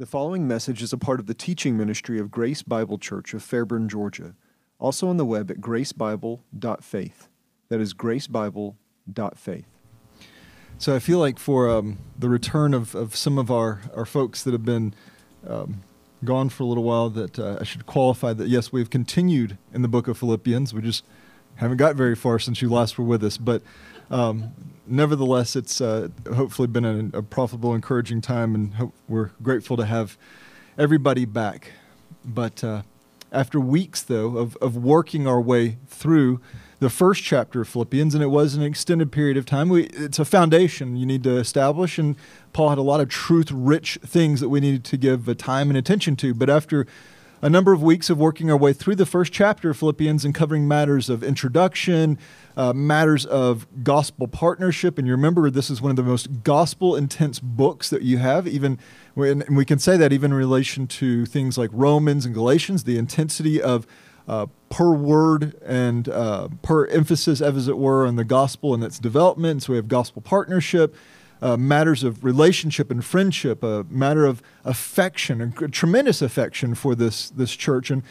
The following message is a part of the teaching ministry of Grace Bible Church of Fairburn, Georgia. Also on the web at gracebible.faith. That is gracebible.faith. So I feel like for um, the return of, of some of our, our folks that have been um, gone for a little while, that uh, I should qualify that yes, we've continued in the book of Philippians. We just haven't got very far since you last were with us. But um, nevertheless, it's uh, hopefully been a, a, profitable, encouraging time, and we're grateful to have everybody back. But uh, after weeks, though, of, of working our way through the first chapter of Philippians, and it was an extended period of time, we, it's a foundation you need to establish, and Paul had a lot of truth rich things that we needed to give time and attention to. But after a number of weeks of working our way through the first chapter of Philippians and covering matters of introduction, uh, matters of gospel partnership. And you remember, this is one of the most gospel intense books that you have, even, and we can say that even in relation to things like Romans and Galatians, the intensity of uh, per word and uh, per emphasis, as it were, on the gospel and its development. So we have gospel partnership uh, matters of relationship and friendship, a matter of affection, a tremendous affection for this this church. And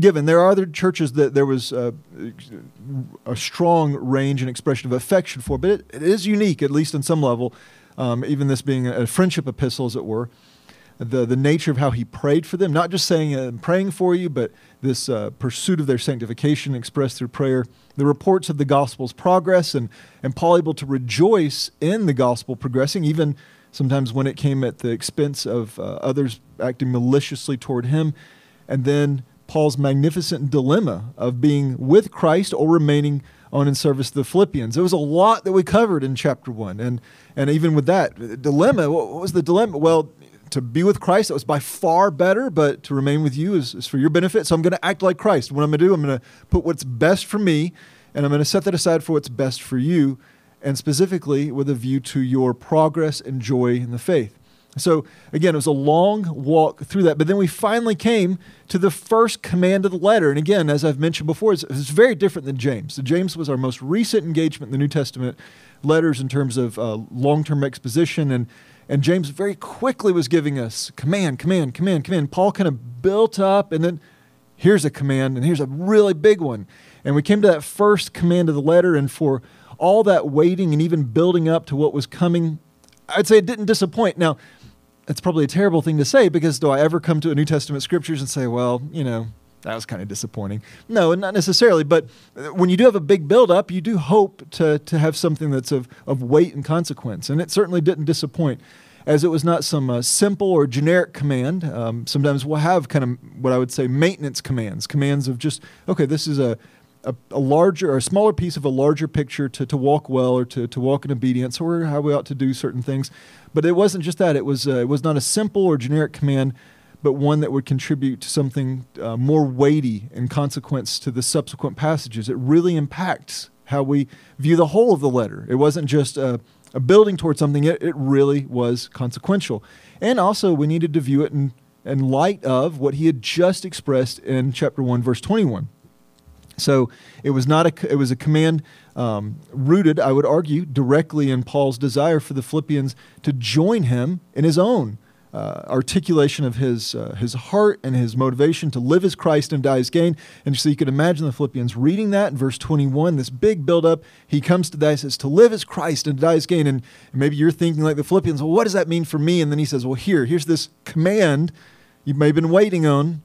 given there are other churches that there was a, a strong range and expression of affection for, but it, it is unique, at least on some level. Um, even this being a friendship epistle, as it were, the the nature of how he prayed for them, not just saying uh, praying for you, but this uh, pursuit of their sanctification expressed through prayer, the reports of the gospel's progress, and, and Paul able to rejoice in the gospel progressing, even sometimes when it came at the expense of uh, others acting maliciously toward him. And then Paul's magnificent dilemma of being with Christ or remaining on in service to the Philippians. There was a lot that we covered in chapter one. And, and even with that dilemma, what was the dilemma? Well, to be with Christ, that was by far better, but to remain with you is, is for your benefit. So I'm going to act like Christ. What I'm going to do, I'm going to put what's best for me, and I'm going to set that aside for what's best for you, and specifically with a view to your progress and joy in the faith. So again, it was a long walk through that, but then we finally came to the first command of the letter. And again, as I've mentioned before, it's, it's very different than James. So James was our most recent engagement in the New Testament letters in terms of uh, long-term exposition and and James very quickly was giving us command, command, command, command. Paul kind of built up, and then here's a command, and here's a really big one. And we came to that first command of the letter, and for all that waiting and even building up to what was coming, I'd say it didn't disappoint. Now, that's probably a terrible thing to say because do I ever come to a New Testament scriptures and say, well, you know, that was kind of disappointing. No, not necessarily. But when you do have a big buildup, you do hope to, to have something that's of, of weight and consequence. And it certainly didn't disappoint, as it was not some uh, simple or generic command. Um, sometimes we'll have kind of what I would say maintenance commands, commands of just, okay, this is a, a, a, larger or a smaller piece of a larger picture to, to walk well or to, to walk in obedience or how we ought to do certain things. But it wasn't just that. It was, uh, it was not a simple or generic command but one that would contribute to something uh, more weighty in consequence to the subsequent passages. It really impacts how we view the whole of the letter. It wasn't just a, a building towards something, it, it really was consequential. And also, we needed to view it in, in light of what he had just expressed in chapter 1, verse 21. So it was not a it was a command um, rooted, I would argue, directly in Paul's desire for the Philippians to join him in his own uh, articulation of his, uh, his heart and his motivation to live as Christ and die as gain. And so you could imagine the Philippians reading that in verse 21, this big buildup. He comes to that, he says, to live as Christ and die as gain. And, maybe you're thinking like the Philippians, well, what does that mean for me? And then he says, well, here, here's this command you may have been waiting on.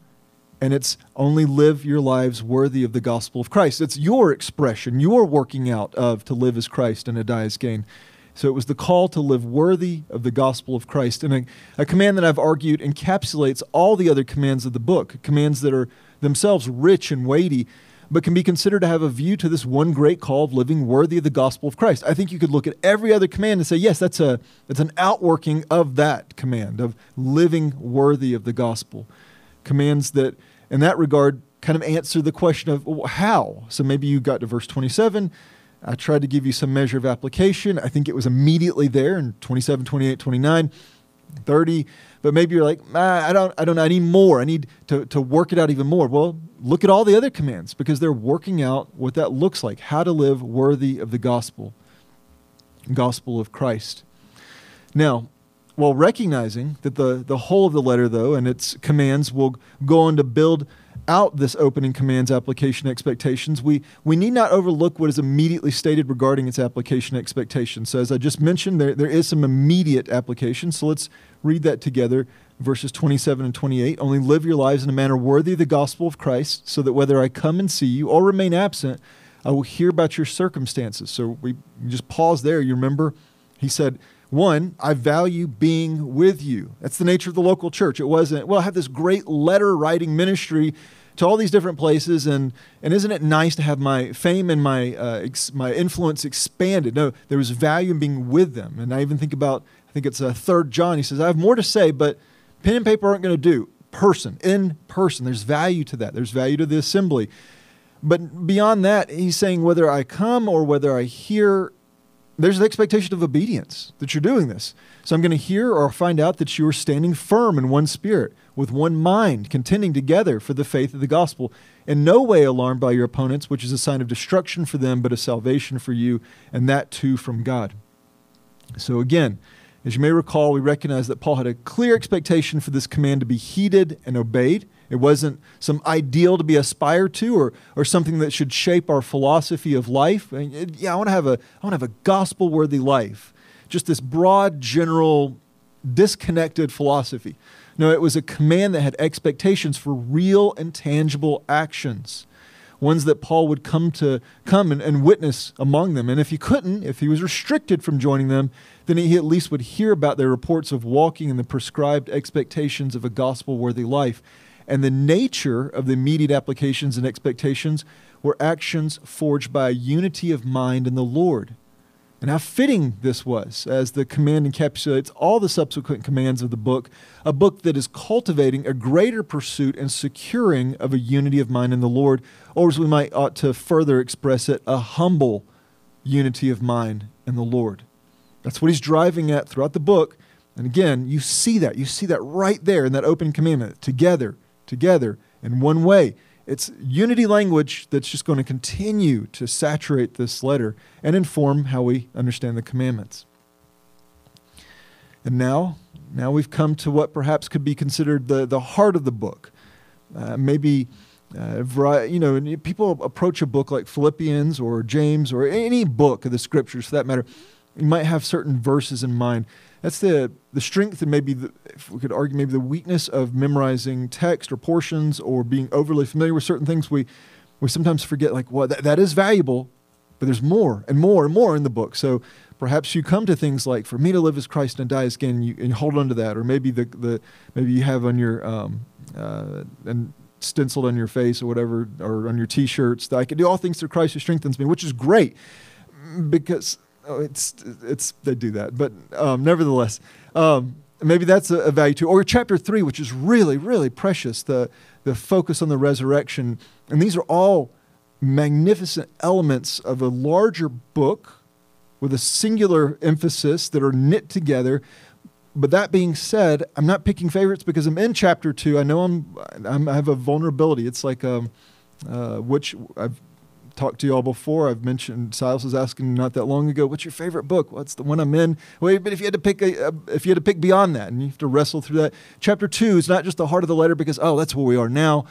And it's only live your lives worthy of the gospel of Christ. It's your expression, your working out of to live as Christ and to die as gain. So it was the call to live worthy of the gospel of Christ. And a, a, command that I've argued encapsulates all the other commands of the book, commands that are themselves rich and weighty, but can be considered to have a view to this one great call of living worthy of the gospel of Christ. I think you could look at every other command and say, yes, that's, a, that's an outworking of that command, of living worthy of the gospel. Commands that, in that regard, kind of answer the question of well, how. So maybe you got to verse 27 I tried to give you some measure of application. I think it was immediately there in 27, 28, 29, 30. But maybe you're like, ah, I don't, I don't, I need more. I need to, to work it out even more. Well, look at all the other commands because they're working out what that looks like, how to live worthy of the gospel, gospel of Christ. Now, while recognizing that the, the whole of the letter, though, and its commands will go on to build out this opening commands application expectations, we, we need not overlook what is immediately stated regarding its application expectations. So, as I just mentioned, there, there is some immediate application. So, let's read that together verses 27 and 28. Only live your lives in a manner worthy of the gospel of Christ, so that whether I come and see you or remain absent, I will hear about your circumstances. So, we just pause there. You remember, he said, one, I value being with you. That's the nature of the local church. It wasn't, well, I have this great letter writing ministry to all these different places, and, and isn't it nice to have my fame and my, uh, ex, my influence expanded? No, there was value in being with them. And I even think about, I think it's a third John. He says, I have more to say, but pen and paper aren't going to do. Person, in person. There's value to that. There's value to the assembly. But beyond that, he's saying whether I come or whether I hear there's an expectation of obedience that you're doing this. So I'm going to hear or find out that you are standing firm in one spirit, with one mind, contending together for the faith of the gospel, in no way alarmed by your opponents, which is a sign of destruction for them, but a salvation for you, and that too from God. So again, as you may recall, we recognize that Paul had a clear expectation for this command to be heeded and obeyed. It wasn't some ideal to be aspired to or, or something that should shape our philosophy of life. I mean, it, uh, yeah, I want to have a I want to have a gospel worthy life. Just this broad, general, disconnected philosophy. No, it was a command that had expectations for real and tangible actions. Ones that Paul would come to come and, and witness among them. And if he couldn't, if he was restricted from joining them, then he at least would hear about their reports of walking in the prescribed expectations of a gospel worthy life and the nature of the immediate applications and expectations were actions forged by a unity of mind in the Lord. And how fitting this was, as the command encapsulates all the subsequent commands of the book, a book that is cultivating a greater pursuit and securing of a unity of mind in the Lord, or as we might ought to further express it, a humble unity of mind in the Lord. That's what he's driving at throughout the book. And again, you see that. You see that right there in that opening commandment together together in one way. It's unity language that's just going to continue to saturate this letter and inform how we understand the commandments. And now, now we've come to what perhaps could be considered the, the heart of the book. Uh, maybe, uh, you know, people approach a book like Philippians or James or any book of the scriptures for that matter, you might have certain verses in mind. That's the the strength and maybe the, if we could argue maybe the weakness of memorizing text or portions or being overly familiar with certain things. We we sometimes forget like well that, that is valuable but there's more and more and more in the book. So perhaps you come to things like for me to live as christ and die as gain and you, and you hold on to that. Or maybe the, the maybe you have on your um, uh, and stenciled on your face or whatever or on your t-shirts that i can do all things through christ who strengthens me which is great because oh, it's it's they do that, but um, nevertheless, um, maybe that's a, a, value too. Or chapter three, which is really really precious, the the focus on the resurrection, and these are all magnificent elements of a larger book with a singular emphasis that are knit together. But that being said, I'm not picking favorites because I'm in chapter two. I know I'm, I'm i have a vulnerability. It's like um, uh, which I've talked to y'all before. I've mentioned Silas was asking not that long ago, "What's your favorite book?" What's the one I'm in? Wait, but if you had to pick a, a, if you had to pick beyond that, and you have to wrestle through that, chapter two is not just the heart of the letter because oh, that's where we are now,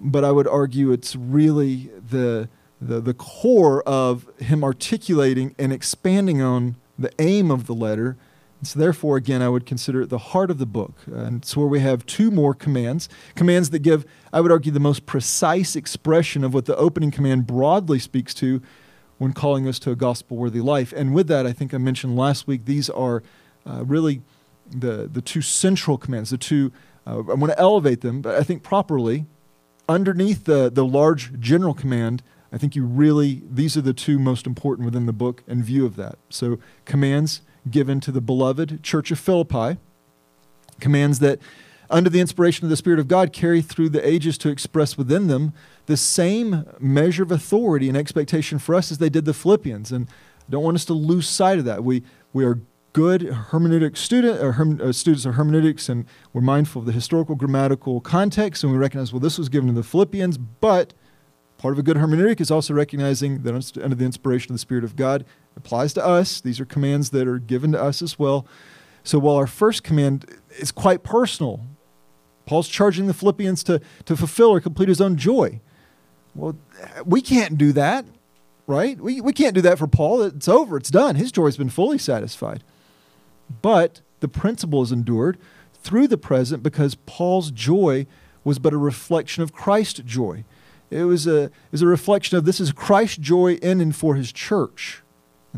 but I would argue it's really the the the core of him articulating and expanding on the aim of the letter so, therefore, again, I would consider it the heart of the book. And it's where we have two more commands commands that give, I would argue, the most precise expression of what the opening command broadly speaks to when calling us to a gospel worthy life. And with that, I think I mentioned last week, these are uh, really the, the two central commands, the two, uh, I want to elevate them, but I think properly. Underneath the, the large general command, I think you really, these are the two most important within the book in view of that. So, commands given to the beloved church of Philippi, commands that, under the inspiration of the Spirit of God, carry through the ages to express within them the same measure of authority and expectation for us as they did the Philippians. And I don't want us to lose sight of that. We, we are good hermeneutic student, or herm, uh, students of hermeneutics, and we're mindful of the historical grammatical context, and we recognize, well, this was given to the Philippians, but part of a good hermeneutic is also recognizing that under the inspiration of the Spirit of God, applies to us. These are commands that are given to us as well. So while our first command is quite personal, Paul's charging the Philippians to, to fulfill or complete his own joy. Well, we can't do that, right? We, we can't do that for Paul. It's over, it's done. His joy's been fully satisfied. But the principle is endured through the present because Paul's joy was but a reflection of Christ's joy. It was a, it was a reflection of this is Christ's joy in and for his church.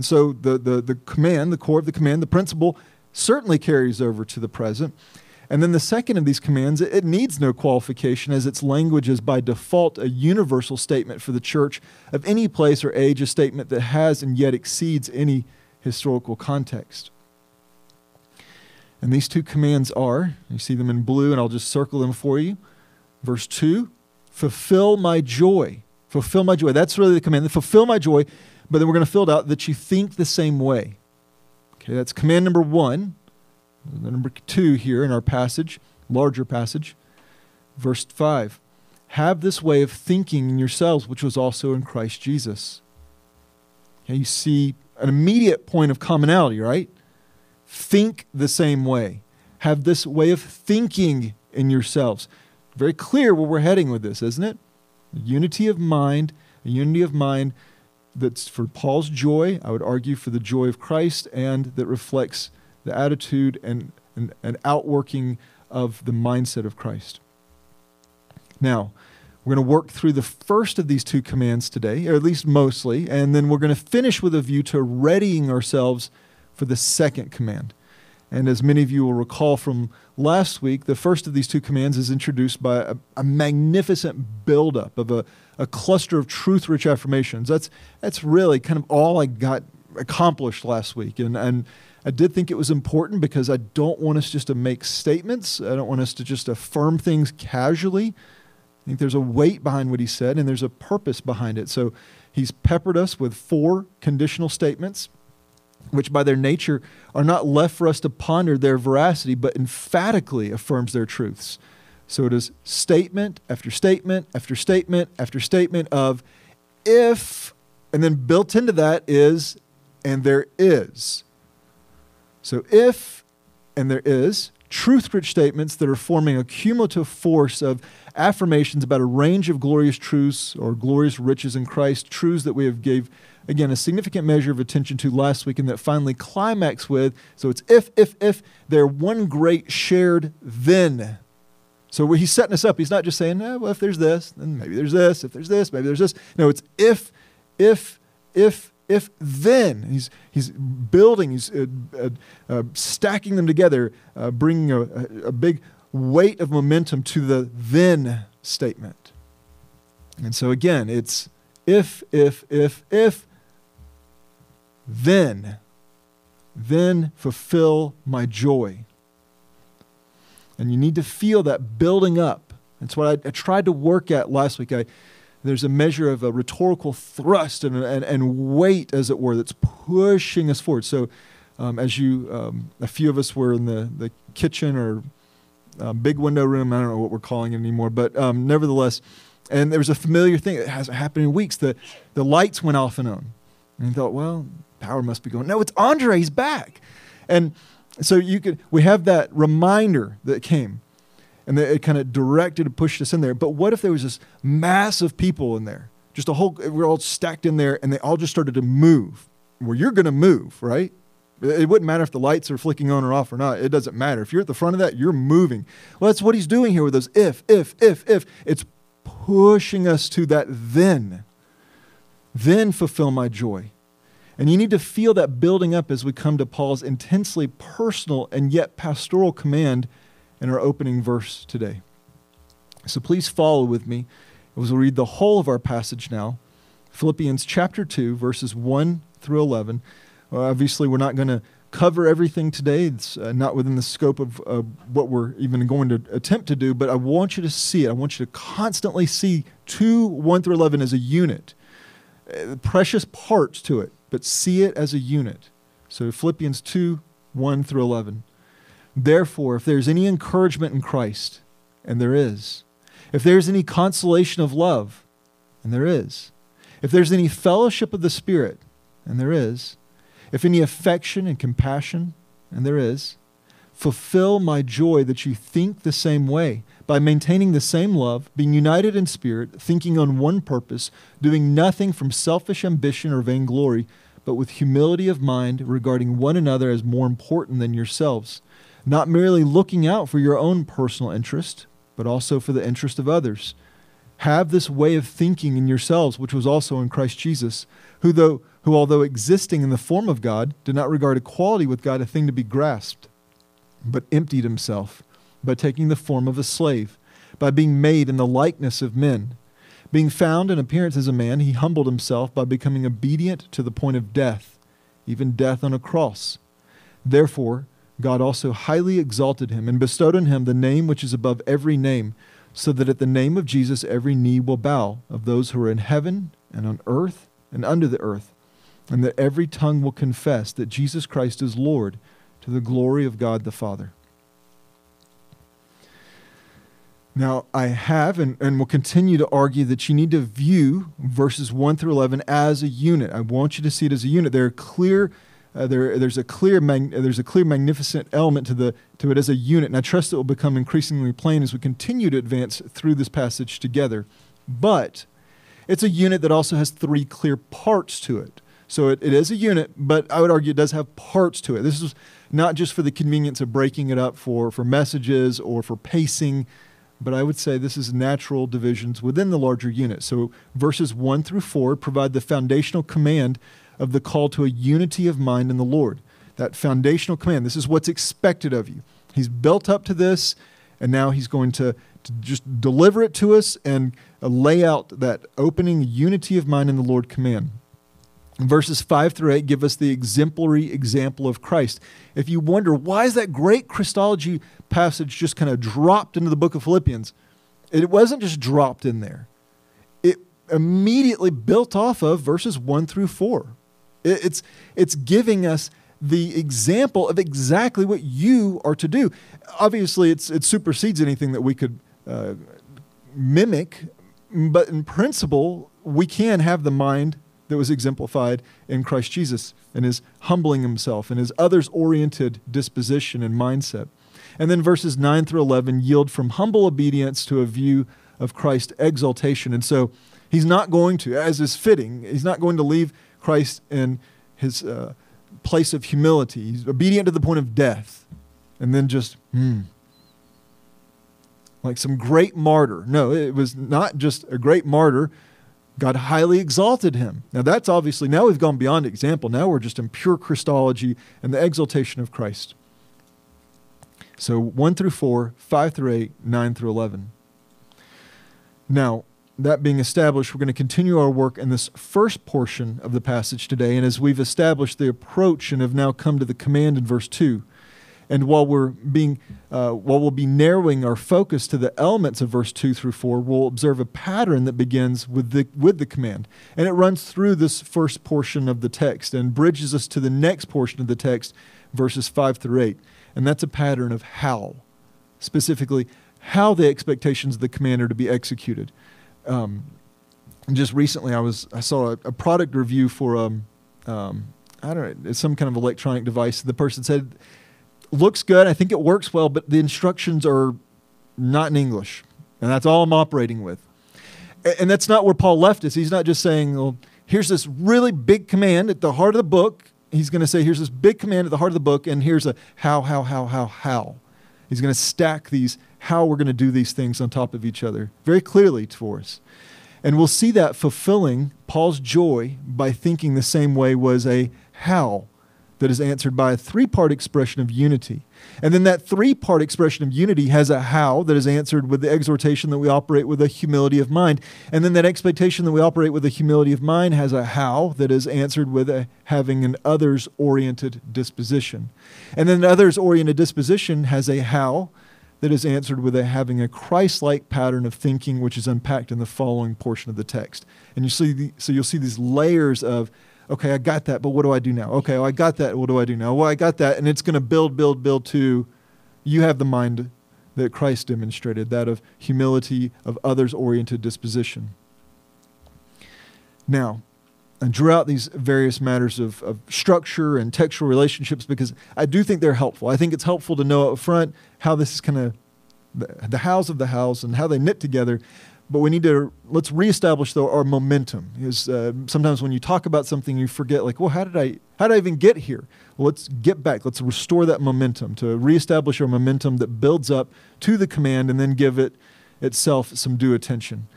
And so the, the, the command, the core of the command, the principle certainly carries over to the present. And then the second of these commands, it needs no qualification as its language is by default a universal statement for the church of any place or age, a statement that has and yet exceeds any historical context. And these two commands are, you see them in blue, and I'll just circle them for you. Verse 2 fulfill my joy. Fulfill my joy. That's really the command. Fulfill my joy, but then we're going to fill it out that you think the same way. Okay, that's command number one. Number two here in our passage, larger passage, verse 5. Have this way of thinking in yourselves, which was also in Christ Jesus. Okay, you see an immediate point of commonality, right? think the same way. Have this way of thinking in yourselves. Very clear where we're heading with this, isn't it? Unity of mind, unity of mind that's for Paul's joy, I would argue for the joy of Christ, and that reflects the attitude and, and outworking of the mindset of Christ. Now, we're going to work through the first of these two commands today, or at least mostly, and then we're going to finish with a view to readying ourselves for the second command. And as many of you will recall from last week, the first of these two commands is introduced by a, a magnificent buildup of a, a cluster of truth rich affirmations. That's, that's really kind of all I got accomplished last week. And, and I did think it was important because I don't want us just to make statements, I don't want us to just affirm things casually. I think there's a weight behind what he said and there's a purpose behind it. So he's peppered us with four conditional statements which by their nature are not left for us to ponder their veracity, but emphatically affirms their truths. So it is statement after statement after statement after statement of if, and then built into that is, and there is. So if, and there is, truth rich statements that are forming a cumulative force of affirmations about a range of glorious truths or glorious riches in Christ, truths that we have gave again, a significant measure of attention to last week and that finally climax with. So it's if, if, if, they're one great shared then. So he's setting us up. He's not just saying, eh, well, if there's this, then maybe there's this. If there's this, maybe there's this. No, it's if, if, if, if then. He's, he's building, he's uh, uh, uh, stacking them together, uh, bringing a, a big weight of momentum to the then statement. And so again, it's if, if, if, if, then, then fulfill my joy. And you need to feel that building up. That's what I, I tried to work at last week. I, there's a measure of a rhetorical thrust and, and, and weight, as it were, that's pushing us forward. So, um, as you, um, a few of us were in the, the kitchen or uh, big window room, I don't know what we're calling it anymore, but um, nevertheless, and there was a familiar thing that hasn't happened in weeks. The, the lights went off and on. And you thought, well, power must be going. No, it's Andre. He's back. And so you could we have that reminder that came and that it kind of directed and pushed us in there. But what if there was this mass of people in there? Just a whole we're all stacked in there and they all just started to move. Well, you're gonna move, right? It wouldn't matter if the lights are flicking on or off or not. It doesn't matter. If you're at the front of that, you're moving. Well, that's what he's doing here with those if, if, if, if. It's pushing us to that then. Then fulfill my joy. And you need to feel that building up as we come to Paul's intensely personal and yet pastoral command in our opening verse today. So please follow with me as we read the whole of our passage now Philippians chapter 2, verses 1 through 11. Well, obviously, we're not going to cover everything today. It's uh, not within the scope of uh, what we're even going to attempt to do, but I want you to see it. I want you to constantly see 2, 1 through 11 as a unit, uh, precious parts to it but see it as a unit. So Philippians 2 1 through 11. Therefore, if there's any encouragement in Christ, and there is, if there's any consolation of love, and there is, if there's any fellowship of the Spirit, and there is, if any affection and compassion, and there is, fulfill my joy that you think the same way by maintaining the same love, being united in spirit, thinking on one purpose, doing nothing from selfish ambition or vainglory, but with humility of mind, regarding one another as more important than yourselves, not merely looking out for your own personal interest, but also for the interest of others. Have this way of thinking in yourselves, which was also in Christ Jesus, who though who although existing in the form of God, did not regard equality with God a thing to be grasped but emptied himself by taking the form of a slave, by being made in the likeness of men. Being found in appearance as a man, he humbled himself by becoming obedient to the point of death, even death on a cross. Therefore, God also highly exalted him and bestowed on him the name which is above every name, so that at the name of Jesus every knee will bow, of those who are in heaven and on earth and under the earth, and that every tongue will confess that Jesus Christ is Lord to the glory of God the Father. Now, I have and, and will continue to argue that you need to view verses 1 through 11 as a unit. I want you to see it as a unit. There are clear, uh, there, there's, a clear mag, there's a clear, magnificent element to, the, to it as a unit, and I trust it will become increasingly plain as we continue to advance through this passage together. But it's a unit that also has three clear parts to it. So it, it is a unit, but I would argue it does have parts to it. This is not just for the convenience of breaking it up for, for messages or for pacing, but I would say this is natural divisions within the larger unit. So verses 1 through 4 provide the foundational command of the call to a unity of mind in the Lord. That foundational command, this is what's expected of you. He's built up to this, and now he's going to, to just deliver it to us and lay out that opening unity of mind in the Lord command. Verses 5 through 8 give us the exemplary example of Christ. If you wonder why is that great Christology passage just kind of dropped into the book of Philippians, it wasn't just dropped in there. It immediately built off of verses 1 through 4. It's, it's giving us the example of exactly what you are to do. Obviously, it's, it supersedes anything that we could uh, mimic, but in principle, we can have the mind that was exemplified in Christ Jesus and his humbling himself and his others oriented disposition and mindset. And then verses 9 through 11 yield from humble obedience to a view of Christ's exaltation. And so he's not going to, as is fitting, he's not going to leave Christ in his uh, place of humility. He's obedient to the point of death. And then just, hmm, like some great martyr. No, it was not just a great martyr God highly exalted him. Now, that's obviously, now we've gone beyond example. Now we're just in pure Christology and the exaltation of Christ. So 1 through 4, 5 through 8, 9 through 11. Now, that being established, we're going to continue our work in this first portion of the passage today. And as we've established the approach and have now come to the command in verse 2, and while we're being, uh, while we'll be narrowing our focus to the elements of verse two through four, we'll observe a pattern that begins with the with the command, and it runs through this first portion of the text and bridges us to the next portion of the text, verses five through eight, and that's a pattern of how, specifically how the expectations of the command are to be executed. Um, just recently, I was I saw a, a product review for um, um, I don't know, it's some kind of electronic device. The person said looks good. I think it works well, but the instructions are not in English. And that's all I'm operating with. And that's not where Paul left us. He's not just saying, well, here's this really big command at the heart of the book. He's going to say, here's this big command at the heart of the book, and here's a how, how, how, how, how. He's going to stack these, how we're going to do these things on top of each other very clearly for us. And we'll see that fulfilling Paul's joy by thinking the same way was a how that is answered by a three part expression of unity. And then that three part expression of unity has a how that is answered with the exhortation that we operate with a humility of mind. And then that expectation that we operate with a humility of mind has a how that is answered with a, having an others oriented disposition. And then the others oriented disposition has a how that is answered with a having a Christ like pattern of thinking, which is unpacked in the following portion of the text. And you see, the, so you'll see these layers of okay, I got that, but what do I do now? Okay, well, I got that, what do I do now? Well, I got that, and it's going to build, build, build to you have the mind that Christ demonstrated, that of humility, of others oriented disposition. Now, and drew out these various matters of, of structure and textual relationships because I do think they're helpful. I think it's helpful to know up front how this is kind of the, the house of the house and how they knit together. But we need to let's reestablish though our momentum. is uh, sometimes when you talk about something, you forget like, well, how did I how did I even get here? Well, let's get back. Let's restore that momentum to reestablish our momentum that builds up to the command and then give it itself some due attention.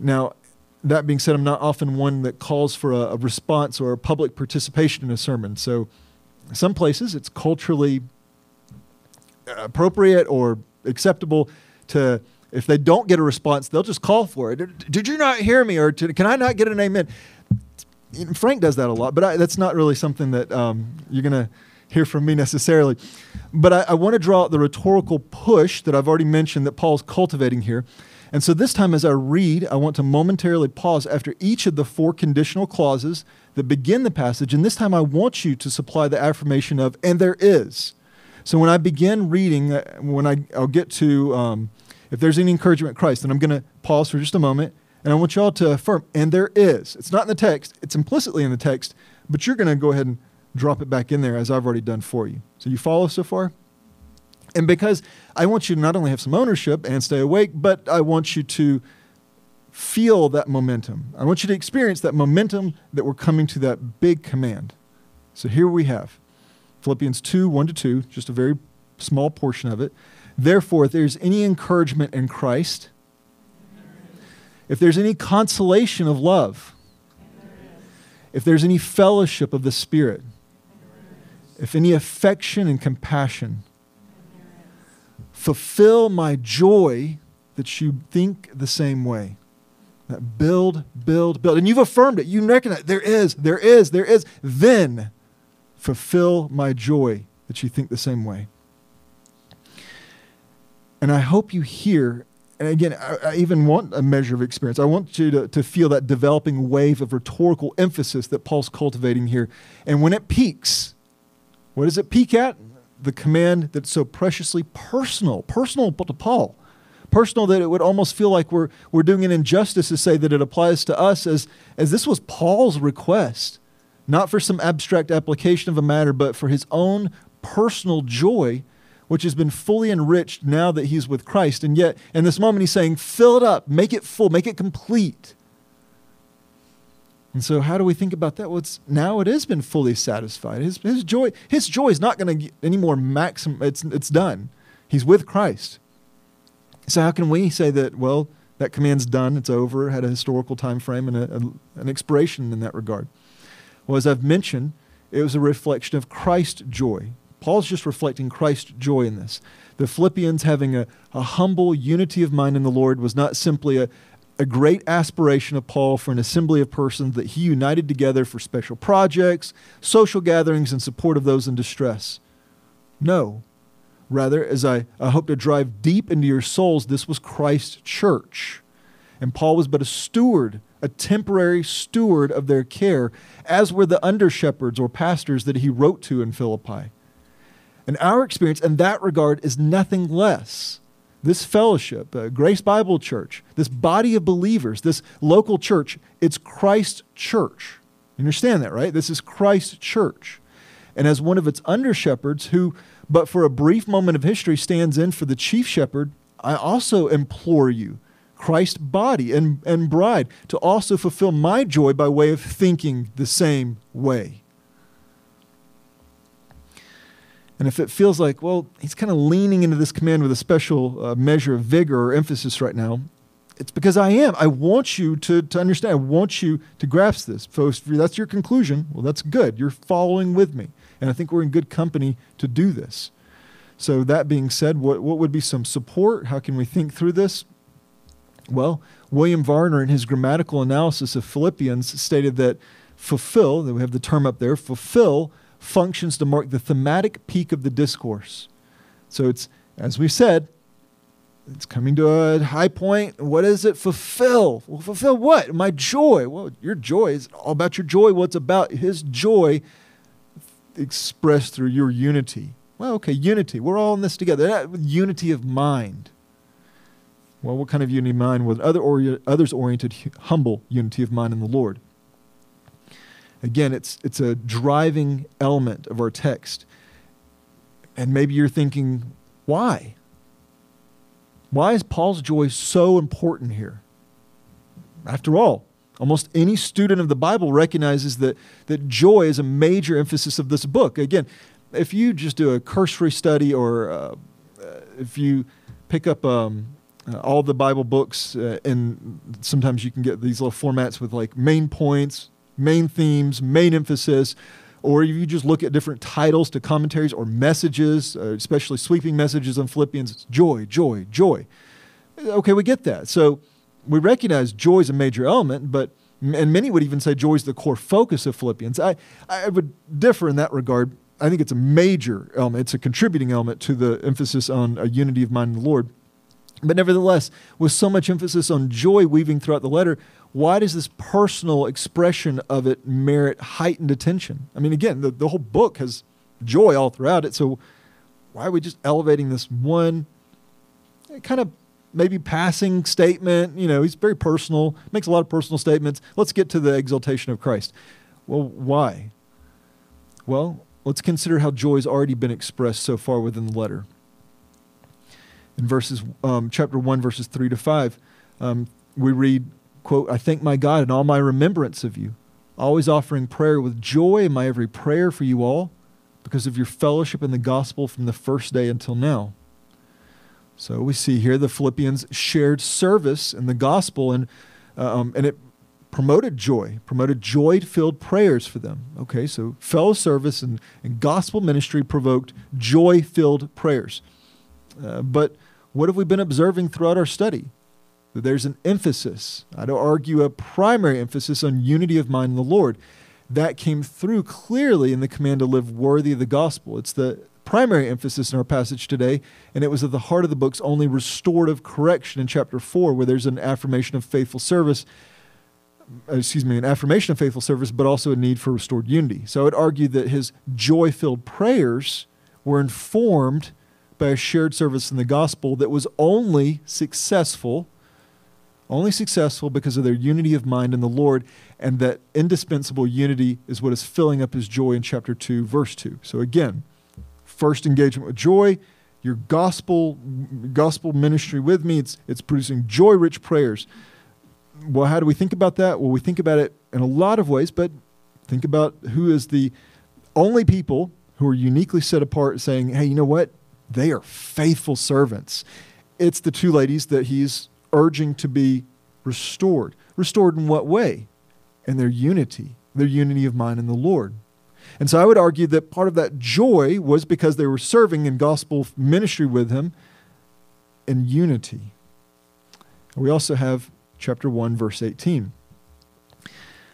Now, that being said, I'm not often one that calls for a, a response or a public participation in a sermon. So, some places it's culturally appropriate or acceptable to if they don't get a response, they'll just call for it. Did you not hear me? Or can I not get an amen? Frank does that a lot, but I, that's not really something that um, you're going to hear from me necessarily. But I, I want to draw out the rhetorical push that I've already mentioned that Paul's cultivating here. And so this time, as I read, I want to momentarily pause after each of the four conditional clauses that begin the passage. And this time, I want you to supply the affirmation of, and there is. So when I begin reading, uh, when I, I'll get to, um, if there's any encouragement Christ, then I'm going to pause for just a moment. And I want you all to affirm, and there is. It's not in the text, it's implicitly in the text, but you're going to go ahead and drop it back in there as I've already done for you. So you follow so far? And because I want you to not only have some ownership and stay awake, but I want you to feel that momentum. I want you to experience that momentum that we're coming to that big command. So here we have Philippians 2 1 to 2, just a very small portion of it. Therefore, if there's any encouragement in Christ, if there's any consolation of love, if there's any fellowship of the Spirit, if any affection and compassion, fulfill my joy that you think the same way. That build, build, build. And you've affirmed it. You recognize there is, there is, there is. Then fulfill my joy that you think the same way. And I hope you hear, and again, I, I, even want a measure of experience. I want you to, to feel that developing wave of rhetorical emphasis that Paul's cultivating here. And when it peaks, what does it peak at? the command that's so preciously personal, personal to Paul, personal that it would almost feel like we're, we're doing an injustice to say that it applies to us as, as this was Paul's request, not for some abstract application of a matter, but for his own personal joy, which has been fully enriched now that he's with Christ. And yet, in this moment, he's saying, fill it up, make it full, make it complete. And so, how do we think about that? Well, now it has been fully satisfied. His, his joy, his joy is not going to any more maximum. It's it's done. He's with Christ. So, how can we say that? Well, that command's done. It's over. Had a historical time frame and a, a, an expiration in that regard. Well, as I've mentioned, it was a reflection of Christ's joy. Paul's just reflecting Christ's joy in this. The Philippians having a, a humble unity of mind in the Lord was not simply a, a great aspiration of Paul for an assembly of persons that he united together for special projects, social gatherings, and support of those in distress. No. Rather, as I, I hope to drive deep into your souls, this was Christ's church. And Paul was but a steward, a temporary steward of their care, as were the under shepherds or pastors that he wrote to in Philippi. And our experience in that regard is nothing less this fellowship, uh, Grace Bible Church, this body of believers, this local church, it's Christ church. You understand that, right? This is Christ church. And as one of its under shepherds, who, but for a brief moment of history, stands in for the chief shepherd, I also implore you, Christ's body and, and bride, to also fulfill my joy by way of thinking the same way. And if it feels like, well, he's kind of leaning into this command with a special uh, measure of vigor or emphasis right now, it's because I am. I want you to, to understand. I want you to grasp this. So if that's your conclusion, well, that's good. You're following with me. And I think we're in good company to do this. So, that being said, what, what would be some support? How can we think through this? Well, William Varner, in his grammatical analysis of Philippians, stated that fulfill, that we have the term up there, fulfill functions to mark the thematic peak of the discourse. So it's, as we said, it's coming to a high point. What does it fulfill? Well, fulfill what? My joy. Well, your joy is all about your joy. What's about his joy expressed through your unity. Well, okay, unity. We're all in this together. Unity of mind. Well, what kind of unity of mind? With other ori- others oriented, humble unity of mind in the Lord. Again, it's, it's a driving element of our text. And maybe you're thinking, why? Why is Paul's joy so important here? After all, almost any student of the Bible recognizes that, that joy is a major emphasis of this book. Again, if you just do a cursory study or uh, if you pick up um, uh, all the Bible books, uh, and sometimes you can get these little formats with like main points, main themes, main emphasis, or if you just look at different titles to commentaries or messages, uh, especially sweeping messages on Philippians, it's joy, joy, joy. Okay, we get that. So we recognize joy is a major element, but and many would even say joy is the core focus of Philippians. I, I would differ in that regard. I think it's a major element. It's a contributing element to the emphasis on a unity of mind in the Lord. But nevertheless, with so much emphasis on joy weaving throughout the letter, why does this personal expression of it merit heightened attention? I mean, again, the, the whole book has joy all throughout it. So why are we just elevating this one kind of maybe passing statement? You know, he's very personal, makes a lot of personal statements. Let's get to the exaltation of Christ. Well, why? Well, let's consider how joy has already been expressed so far within the letter in verses um, chapter 1 verses 3 to 5 um, we read quote i thank my god in all my remembrance of you always offering prayer with joy in my every prayer for you all because of your fellowship in the gospel from the first day until now. So we see here the philippians shared service in the gospel and uh, um, and it promoted joy promoted joy filled prayers for them. Okay so fellow service and, and gospel ministry provoked joy filled prayers. Uh, but what have we been observing throughout our study? That there's an emphasis, I'd argue a primary emphasis on unity of mind in the Lord. That came through clearly in the command to live worthy of the gospel. It's the primary emphasis in our passage today, and it was at the heart of the book's only restorative correction in chapter 4, where there's an affirmation of faithful service, uh, excuse me, an affirmation of faithful service, but also a need for restored unity. So I would argue that his joy filled prayers were informed by a shared service in the gospel that was only successful, only successful because of their unity of mind in the Lord, and that indispensable unity is what is filling up his joy in chapter 2, verse 2. So again, first engagement with joy, your gospel gospel ministry with me, it's it's producing joy-rich prayers. Well, how do we think about that? Well, we think about it in a lot of ways, but think about who is the only people who are uniquely set apart saying, hey, you know what? They are faithful servants. It's the two ladies that he's urging to be restored. Restored in what way? In their unity, their unity of mind in the Lord. And so I would argue that part of that joy was because they were serving in gospel ministry with him in unity. We also have chapter 1, verse 18.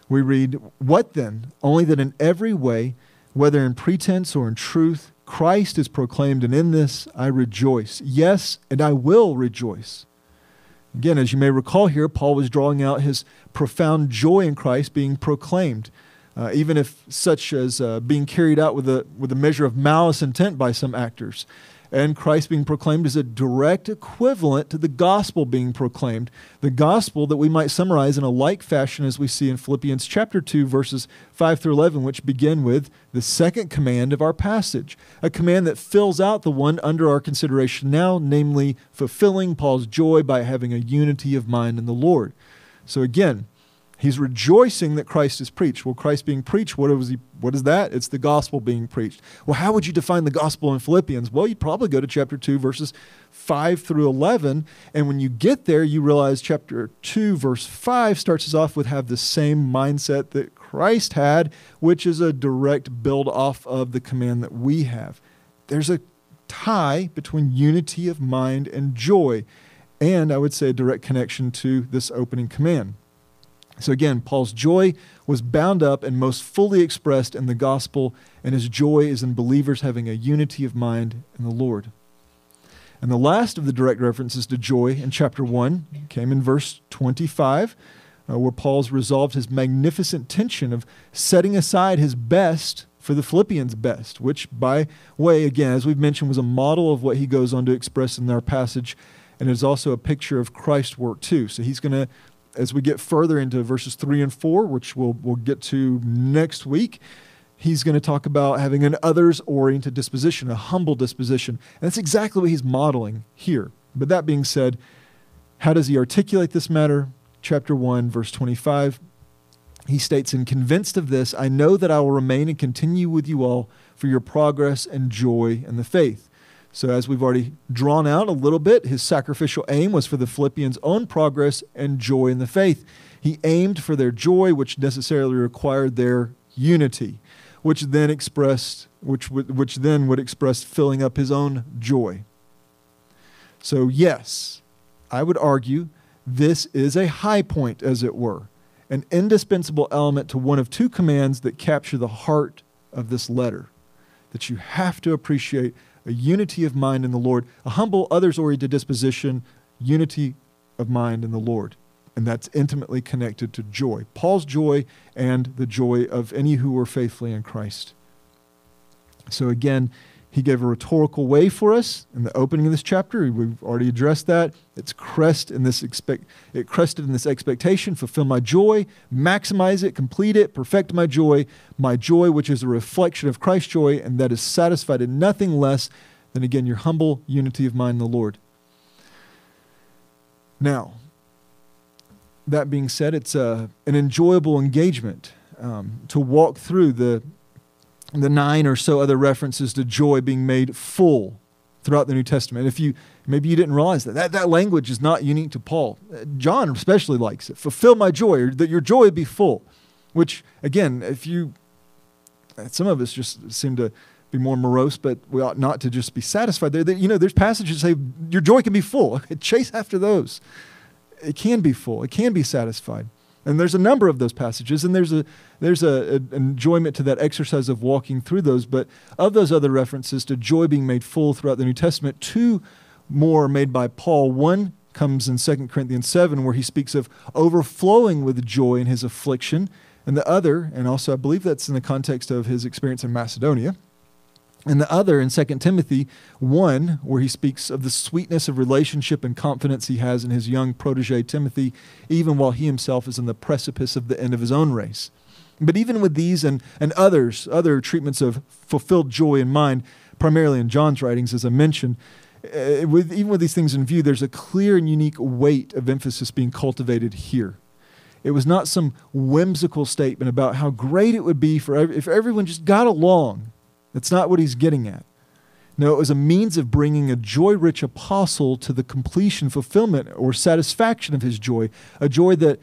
We read, What then? Only that in every way, whether in pretense or in truth, Christ is proclaimed, and in this I rejoice. Yes, and I will rejoice. Again, as you may recall here, Paul was drawing out his profound joy in Christ being proclaimed, uh, even if such as uh, being carried out with a, with a measure of malice intent by some actors and Christ being proclaimed is a direct equivalent to the gospel being proclaimed. The gospel that we might summarize in a like fashion as we see in Philippians chapter 2 verses 5 through 11 which begin with the second command of our passage, a command that fills out the one under our consideration now, namely fulfilling Paul's joy by having a unity of mind in the Lord. So again, He's rejoicing that Christ is preached. Well, Christ being preached, what is, he, what is that? It's the gospel being preached. Well, how would you define the gospel in Philippians? Well, you'd probably go to chapter 2, verses 5 through 11. And when you get there, you realize chapter 2, verse 5 starts us off with have the same mindset that Christ had, which is a direct build off of the command that we have. There's a tie between unity of mind and joy. And I would say a direct connection to this opening command. So again, Paul's joy was bound up and most fully expressed in the gospel, and his joy is in believers having a unity of mind in the Lord. And the last of the direct references to joy in chapter 1 came in verse 25, uh, where Paul's resolved his magnificent tension of setting aside his best for the Philippians' best, which, by way, again, as we've mentioned, was a model of what he goes on to express in our passage, and is also a picture of Christ's work too. So he's going to as we get further into verses three and four, which we'll, we'll get to next week, he's going to talk about having an others oriented disposition, a humble disposition. And that's exactly what he's modeling here. But that being said, how does he articulate this matter? Chapter 1, verse 25. He states, And convinced of this, I know that I will remain and continue with you all for your progress and joy in the faith. So, as we've already drawn out a little bit, his sacrificial aim was for the Philippians' own progress and joy in the faith. He aimed for their joy, which necessarily required their unity, which then expressed, which, which then would express filling up his own joy. So, yes, I would argue this is a high point, as it were, an indispensable element to one of two commands that capture the heart of this letter that you have to appreciate a unity of mind in the Lord, a humble, others oriented disposition, unity of mind in the Lord. And that's intimately connected to joy. Paul's joy and the joy of any who were faithfully in Christ. So, again, he gave a rhetorical way for us in the opening of this chapter. We've already addressed that. It's crest in this expect, it crested in this expectation, fulfill my joy, maximize it, complete it, perfect my joy, my joy, which is a reflection of Christ's joy, and that is satisfied in nothing less than again your humble unity of mind in the Lord. Now, that being said, it's a, uh, an enjoyable engagement um, to walk through the the nine or so other references to joy being made full throughout the New Testament. If you maybe you didn't realize that that, that language is not unique to Paul. Uh, John especially likes it. Fulfill my joy, or that your joy be full. Which again, if you uh, some of us just seem to be more morose, but we ought not to just be satisfied. There, you know, there's passages that say your joy can be full. Chase after those. It can be full. It can be satisfied. And there's a number of those passages, and there's a there's a, an enjoyment to that exercise of walking through those. But of those other references to joy being made full throughout the New Testament, two more made by Paul. One comes in 2 Corinthians 7, where he speaks of overflowing with joy in his affliction, and the other, and also I believe that's in the context of his experience in Macedonia and the other in 2 Timothy 1, where he speaks of the sweetness of relationship and confidence he has in his young protege Timothy, even while he himself is on the precipice of the end of his own race. But even with these and, and others, other treatments of fulfilled joy in mind, primarily in John's writings, as I mentioned, uh, with, even with these things in view, there's a clear and unique weight of emphasis being cultivated here. It was not some whimsical statement about how great it would be for every, if everyone just got along that's not what he's getting at. No, it was a means of bringing a joy rich apostle to the completion, fulfillment, or satisfaction of his joy, a joy that.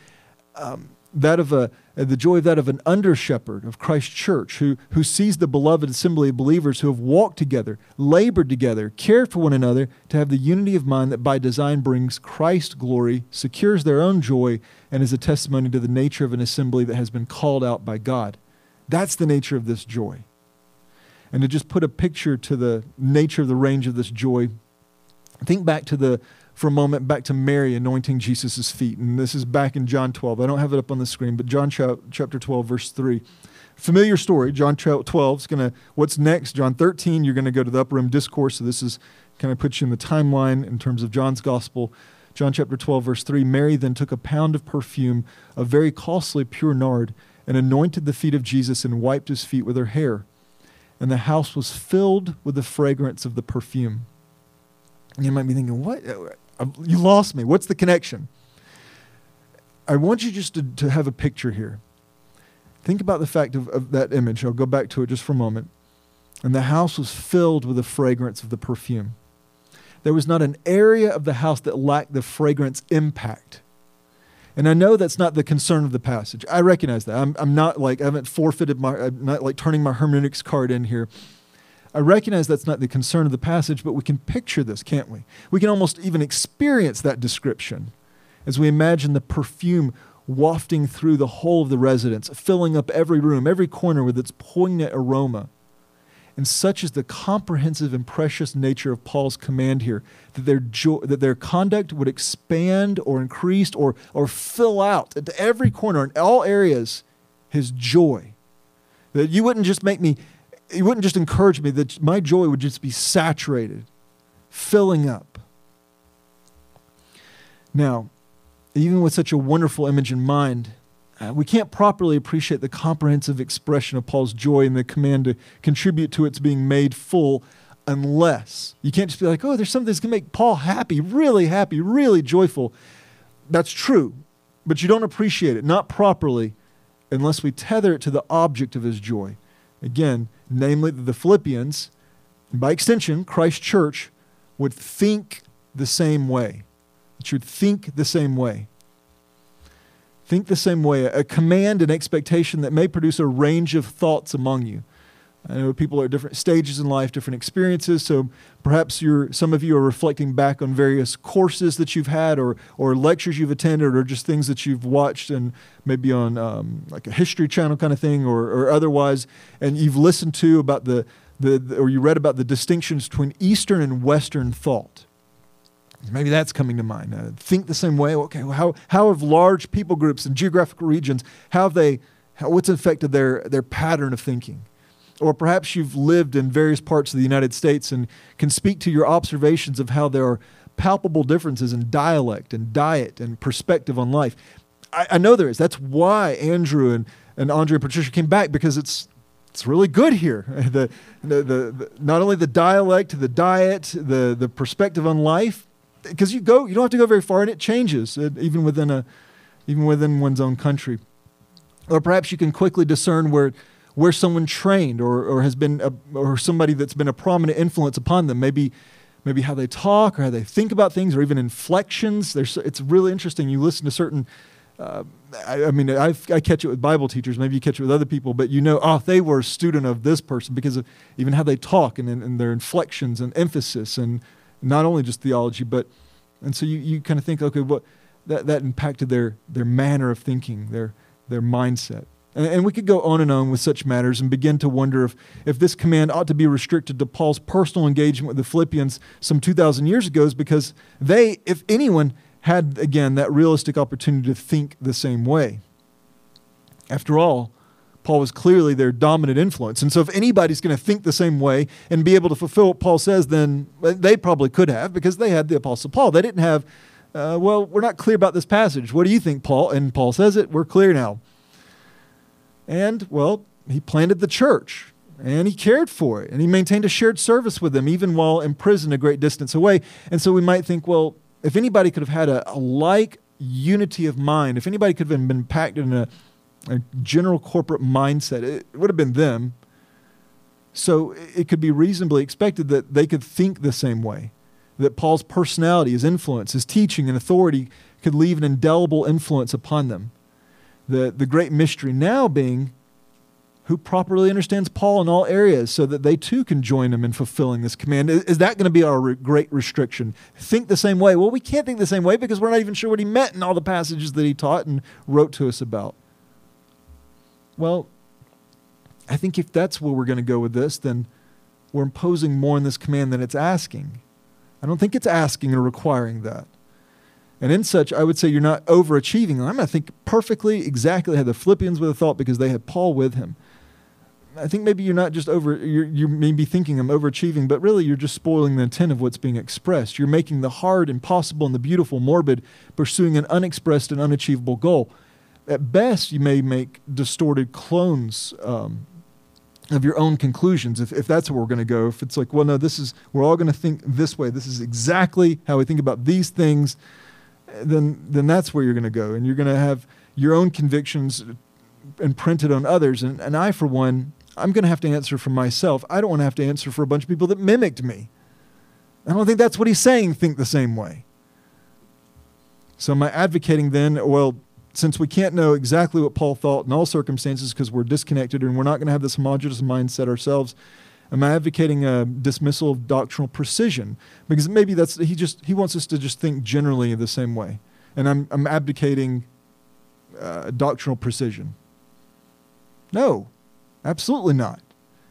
Um, that of a the joy of that of an under shepherd of Christ's church who who sees the beloved assembly of believers who have walked together, labored together, cared for one another to have the unity of mind that by design brings Christ glory, secures their own joy, and is a testimony to the nature of an assembly that has been called out by God. That's the nature of this joy. And to just put a picture to the nature of the range of this joy, think back to the, for a moment, back to Mary anointing Jesus' feet. And this is back in John 12. I don't have it up on the screen, but John chapter 12, verse 3. Familiar story. John 12 is going to, what's next? John 13, you're going to go to the upper room discourse. So this is kind of puts you in the timeline in terms of John's gospel. John chapter 12, verse 3 Mary then took a pound of perfume, a very costly pure nard, and anointed the feet of Jesus and wiped his feet with her hair and the house was filled with the fragrance of the perfume. And you might be thinking, what? Uh, you lost me. What's the connection? I want you just to, to have a picture here. Think about the fact of, of that image. I'll go back to it just for a moment. And the house was filled with the fragrance of the perfume. There was not an area of the house that lacked the fragrance impact. And I know that's not the concern of the passage. I recognize that. I'm, I'm not like, I haven't forfeited my, I'm not like turning my hermeneutics card in here. I recognize that's not the concern of the passage, but we can picture this, can't we? We can almost even experience that description as we imagine the perfume wafting through the whole of the residence, filling up every room, every corner with its poignant aroma. And such is the comprehensive and precious nature of Paul's command here that their, jo- that their conduct would expand or increase or, or fill out at every corner, in all areas, his joy. That you wouldn't just make me, you wouldn't just encourage me, that my joy would just be saturated, filling up. Now, even with such a wonderful image in mind, uh, we can't properly appreciate the comprehensive expression of Paul's joy and the command to contribute to its being made full unless you can't just be like, oh, there's something that's going to make Paul happy, really happy, really joyful. That's true, but you don't appreciate it, not properly, unless we tether it to the object of his joy. Again, namely the Philippians, and by extension, Christ Church, would think the same way. It should think the same way. Think the same way. A command and expectation that may produce a range of thoughts among you. I know people are at different stages in life, different experiences. So perhaps you're, some of you are reflecting back on various courses that you've had, or or lectures you've attended, or just things that you've watched, and maybe on um, like a History Channel kind of thing, or or otherwise, and you've listened to about the, the, the or you read about the distinctions between Eastern and Western thought. Maybe that's coming to mind. Uh, think the same way. Okay, well, how how have large people groups and geographical regions how have they how, what's affected their their pattern of thinking? Or perhaps you've lived in various parts of the United States and can speak to your observations of how there are palpable differences in dialect and diet and perspective on life. I, I know there is. That's why Andrew and, and Andre and Patricia came back because it's it's really good here. The, the, the, not only the dialect, the diet, the, the perspective on life, because you go, you don't have to go very far, and it changes it, even within a, even within one's own country. Or perhaps you can quickly discern where where someone trained or, or has been a, or somebody that's been a prominent influence upon them. Maybe maybe how they talk or how they think about things or even inflections. There's, it's really interesting. You listen to certain uh, I, I, mean I've, i catch it with bible teachers. Maybe you catch it with other people but you know oh they were a student of this person because of even how they talk and, and their inflections and emphasis and not only just theology but and so you, you kind of think okay what that, that impacted their their manner of thinking their their mindset and we could go on and on with such matters and begin to wonder if, if this command ought to be restricted to Paul's personal engagement with the Philippians some 2,000 years ago, is because they, if anyone, had again that realistic opportunity to think the same way. After all, Paul was clearly their dominant influence. And so, if anybody's going to think the same way and be able to fulfill what Paul says, then they probably could have because they had the Apostle Paul. They didn't have, uh, well, we're not clear about this passage. What do you think, Paul? And Paul says it. We're clear now. And, well, he planted the church and he cared for it and he maintained a shared service with them even while imprisoned a great distance away. And so we might think, well, if anybody could have had a, a like unity of mind, if anybody could have been packed in a, a general corporate mindset, it, would have been them. So it could be reasonably expected that they could think the same way, that Paul's personality, his influence, his teaching, and authority could leave an indelible influence upon them the, the great mystery now being who properly understands Paul in all areas so that they too can join him in fulfilling this command. Is, is that going to be our re- great restriction? Think the same way? Well, we can't think the same way because we're not even sure what he meant in all the passages that he taught and wrote to us about. Well, I think if that's where we're going to go with this, then we're imposing more in this command than it's asking. I don't think it's asking or requiring that. And in such, I would say you're not overachieving. I'm going to think perfectly, exactly how the Philippians would have thought because they had Paul with him. I think maybe you're not just over, you're, you may be thinking I'm overachieving, but really you're just spoiling the intent of what's being expressed. You're making the hard impossible and the beautiful morbid, pursuing an unexpressed and unachievable goal. At best, you may make distorted clones um, of your own conclusions if, if that's where we're going to go. If it's like, well, no, this is, we're all going to think this way. This is exactly how we think about these things then then that's where you're going to go, and you're going to have your own convictions imprinted on others. And, and I, for one, I'm going to have to answer for myself. I don't want to have to answer for a bunch of people that mimicked me. I don't think that's what he's saying. Think the same way. So am I advocating then? Well, since we can't know exactly what Paul thought in all circumstances because we're disconnected and we're not going to have this homogenous mindset ourselves Am I advocating a dismissal of doctrinal precision? Because maybe that's he just he wants us to just think generally the same way, and I'm I'm abdicating uh, doctrinal precision. No, absolutely not.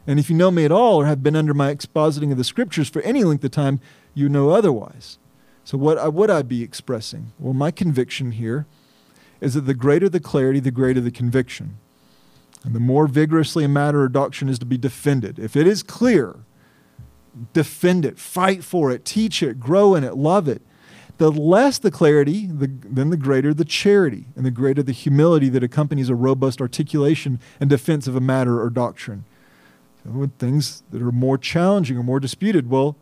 And if you know me at all or have been under my expositing of the scriptures for any length of time, you know otherwise. So what uh, would I be expressing? Well, my conviction here is that the greater the clarity, the greater the conviction. And the more vigorously a matter of doctrine is to be defended. If it is clear, defend it, fight for it, teach it, grow in it, love it. the less the clarity, the, then the greater the charity, and the greater the humility that accompanies a robust articulation and defense of a matter or doctrine. So things that are more challenging or more disputed, well,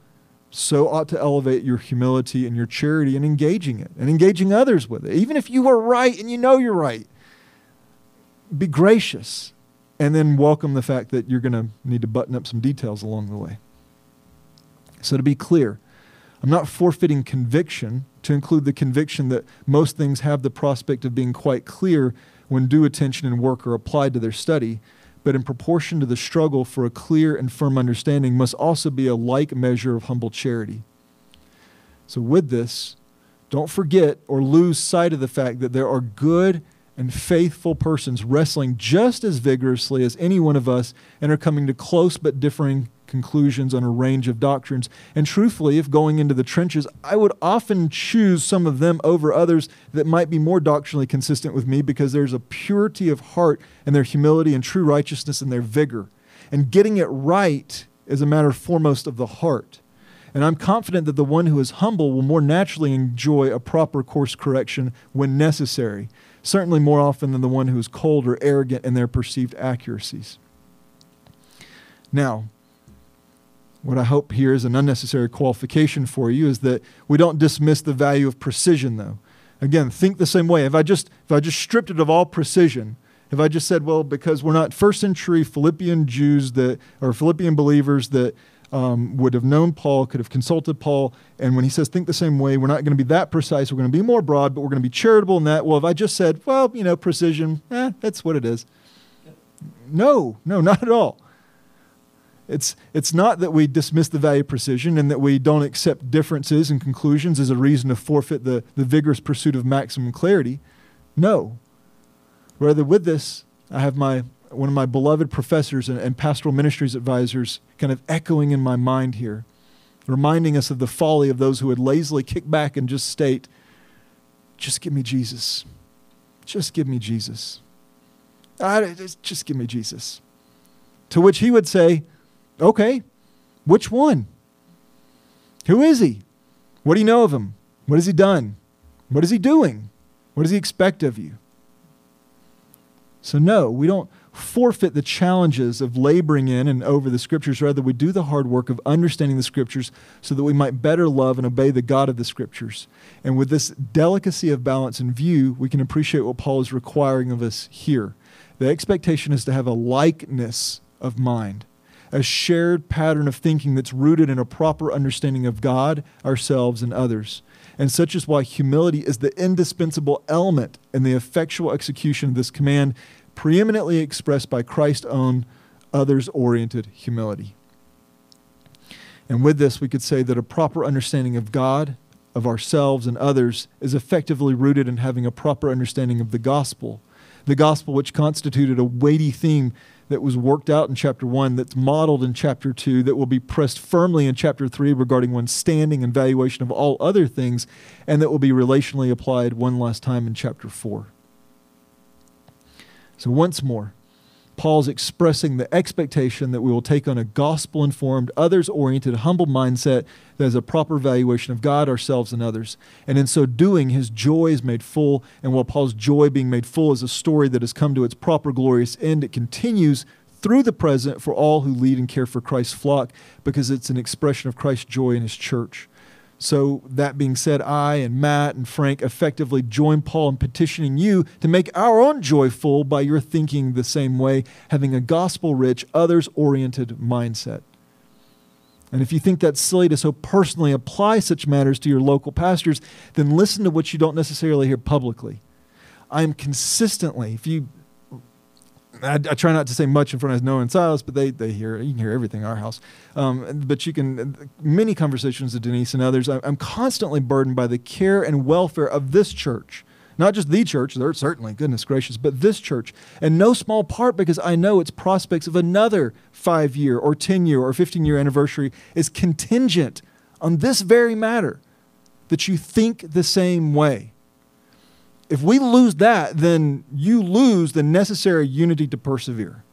so ought to elevate your humility and your charity and engaging it and engaging others with it. Even if you are right and you know you're right, be gracious and then welcome the fact that you're going to need to button up some details along the way. So, to be clear, I'm not forfeiting conviction to include the conviction that most things have the prospect of being quite clear when due attention and work are applied to their study but in proportion to the struggle for a clear and firm understanding must also be a like measure of humble charity. So, with this, don't forget or lose sight of the fact that there are good and faithful persons wrestling just as vigorously as any one of us and are coming to close but differing conclusions on a range of doctrines. And truthfully, if going into the trenches, I would often choose some of them over others that might be more doctrinally consistent with me because there's a purity of heart and their humility and true righteousness and their vigor. And getting it right is a matter foremost of the heart. And I'm confident that the one who is humble will more naturally enjoy a proper course correction when necessary, certainly more often than the one who is cold or arrogant in their perceived accuracies. Now, what I hope here is an unnecessary qualification for you is that we don't dismiss the value of precision, though. Again, think the same way. If I just if I just stripped it of all precision, if I just said, well, because we're not first century Philippian Jews that or Philippian believers that um, would have known Paul, could have consulted Paul, and when he says think the same way, we're not going to be that precise. We're going to be more broad, but we're going to be charitable in that. Well, if I just said, well, you know, precision, eh, that's what it is. No, no, not at all. It's, it's not that we dismiss the value of precision and that we don't accept differences and conclusions as a reason to forfeit the, the vigorous pursuit of maximum clarity. No. Rather, with this, I have my, one of my beloved professors and, and pastoral ministries advisors kind of echoing in my mind here, reminding us of the folly of those who would lazily kick back and just state, just give me Jesus. Just give me Jesus. I, just give me Jesus. To which he would say, Okay, which one? Who is he? What do you know of him? What has he done? What is he doing? What does he expect of you? So, no, we don't forfeit the challenges of laboring in and over the scriptures. Rather, we do the hard work of understanding the scriptures so that we might better love and obey the God of the scriptures. And with this delicacy of balance in view, we can appreciate what Paul is requiring of us here. The expectation is to have a likeness of mind a shared pattern of thinking that's rooted in a proper understanding of God, ourselves, and others. And such is why humility is the indispensable element in the effectual execution of this command, preeminently expressed by Christ's own others oriented humility. And with this, we could say that a proper understanding of God, of ourselves, and others is effectively rooted in having a proper understanding of the gospel. The gospel, which constituted a weighty theme that was worked out in chapter 1, that's modeled in chapter 2, that will be pressed firmly in chapter 3 regarding one's standing and valuation of all other things, and that will be relationally applied one last time in chapter 4. So, once more, Paul's expressing the expectation that we will take on a gospel informed, others oriented, humble mindset that has a proper valuation of God, ourselves, and others. And in so doing, his joy is made full. And while Paul's joy being made full is a story that has come to its proper glorious end, it continues through the present for all who lead and care for Christ's flock because it's an expression of Christ's joy in his church. So, that being said, I and Matt and Frank effectively join Paul in petitioning you to make our own joy full by your thinking the same way, having a gospel rich, others oriented mindset. And if you think that's silly to so personally apply such matters to your local pastors, then listen to what you don't necessarily hear publicly. I am consistently, if you I, I, try not to say much in front of Noah and Silas, but they, they hear you can hear everything in our house. Um, but you can many conversations with Denise and others. I, I'm constantly burdened by the care and welfare of this church, not just the church. They're certainly goodness gracious, but this church, and no small part because I know its prospects of another five year or ten year or fifteen year anniversary is contingent on this very matter that you think the same way if we lose that, then you lose the necessary unity to persevere.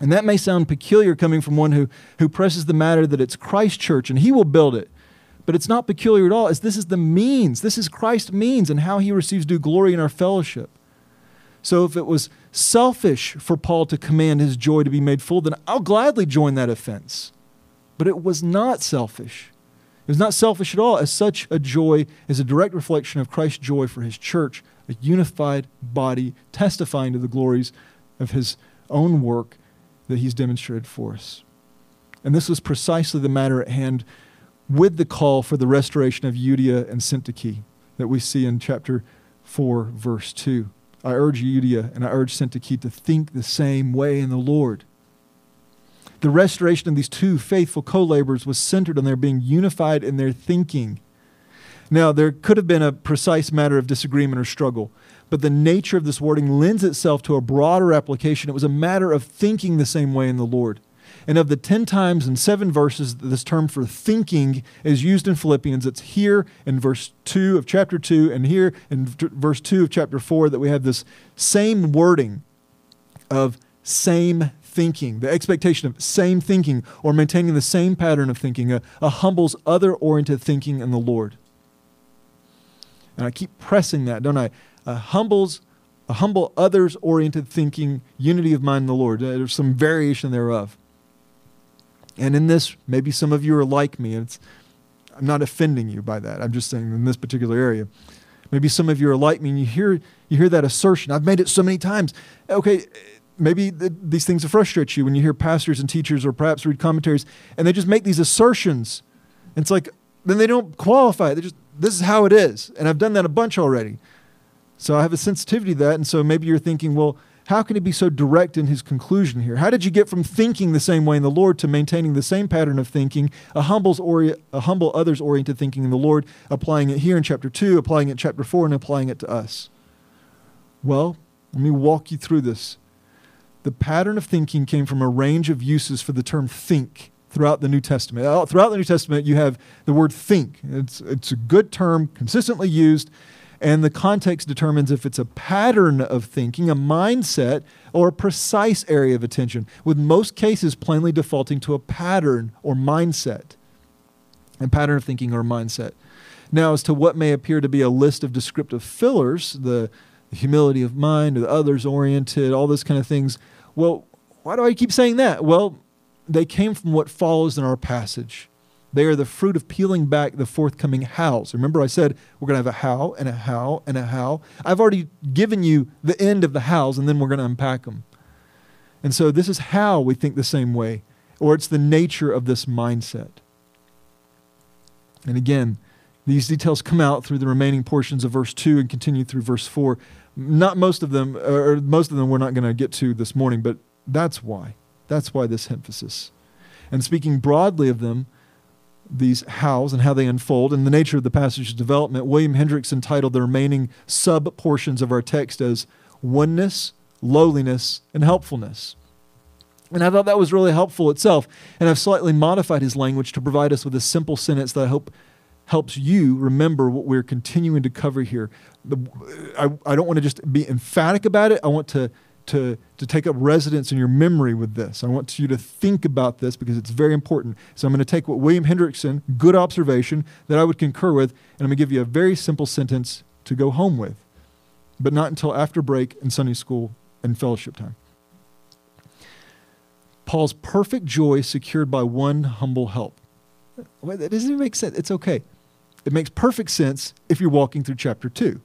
And that may sound peculiar coming from one who, who presses the matter that it's Christ church and he will build it. but it's not peculiar at all, as this is the means. This is Christ's means and how he receives due glory in our fellowship. So if it was selfish for Paul to command his joy to be made full, then I'll gladly join that offense. But it was not selfish. It was not selfish at all, as such a joy is a direct reflection of Christ's joy for his church, a unified body testifying to the glories of his own work that he's demonstrated for us. And this was precisely the matter at hand with the call for the restoration of Euodia and Syntyche that we see in chapter 4, verse 2. I urge Euodia and I urge Syntyche to think the same way in the Lord. The restoration of these two faithful co laborers was centered on their being unified in their thinking. Now, there could have been a precise matter of disagreement or struggle, but the nature of this wording lends itself to a broader application. It was a matter of thinking the same way in the Lord. And of the 10 times in seven verses that this term for thinking is used in Philippians, it's here in verse 2 of chapter 2 and here in verse 2 of chapter 4 that we have this same wording of same thinking, the expectation of same thinking or maintaining the same pattern of thinking, a, a humbles other oriented thinking in the Lord. And I keep pressing that, don't I? A humbles a humble others oriented thinking, unity of mind in the Lord. Uh, there's some variation thereof. And in this, maybe some of you are like me. It's, I'm not offending you by that. I'm just saying in this particular area. Maybe some of you are like me and you hear, you hear that assertion. I've made it so many times. Okay, maybe th- these things frustrate you when you hear pastors and teachers or perhaps read commentaries and they just make these assertions. And it's like, then they don't qualify. They just, this is how it is. And I've done that a bunch already. So I have a sensitivity to that. And so maybe you're thinking, well, how can he be so direct in his conclusion here? How did you get from thinking the same way in the Lord to maintaining the same pattern of thinking, a, humbles ori- a humble others oriented thinking in the Lord, applying it here in chapter 2, applying it in chapter 4, and applying it to us? Well, let me walk you through this. The pattern of thinking came from a range of uses for the term think throughout the New Testament. Throughout the New Testament, you have the word think. It's, it's a good term, consistently used and the context determines if it's a pattern of thinking, a mindset, or a precise area of attention, with most cases plainly defaulting to a pattern or mindset. And pattern of thinking or mindset. Now, as to what may appear to be a list of descriptive fillers, the humility of mind, the others oriented, all those kind of things, well, why do I keep saying that? Well, they came from what follows in our passage. They are the fruit of peeling back the forthcoming hows. Remember, I said we're going to have a how and a how and a how. I've already given you the end of the hows, and then we're going to unpack them. And so, this is how we think the same way, or it's the nature of this mindset. And again, these details come out through the remaining portions of verse 2 and continue through verse 4. Not most of them, or most of them we're not going to get to this morning, but that's why. That's why this emphasis. And speaking broadly of them, these hows and how they unfold and the nature of the passage's development, William Hendricks entitled the remaining sub portions of our text as oneness, lowliness, and helpfulness. And I thought that was really helpful itself. And I've slightly modified his language to provide us with a simple sentence that I hope helps you remember what we're continuing to cover here. The, I, I don't want to just be emphatic about it. I want to to, to take up residence in your memory with this. I want you to think about this because it's very important. So I'm going to take what William Hendriksen, good observation, that I would concur with, and I'm going to give you a very simple sentence to go home with, but not until after break and Sunday school and fellowship time. Paul's perfect joy secured by one humble help. That doesn't even make sense. It's okay. It makes perfect sense if you're walking through chapter 2.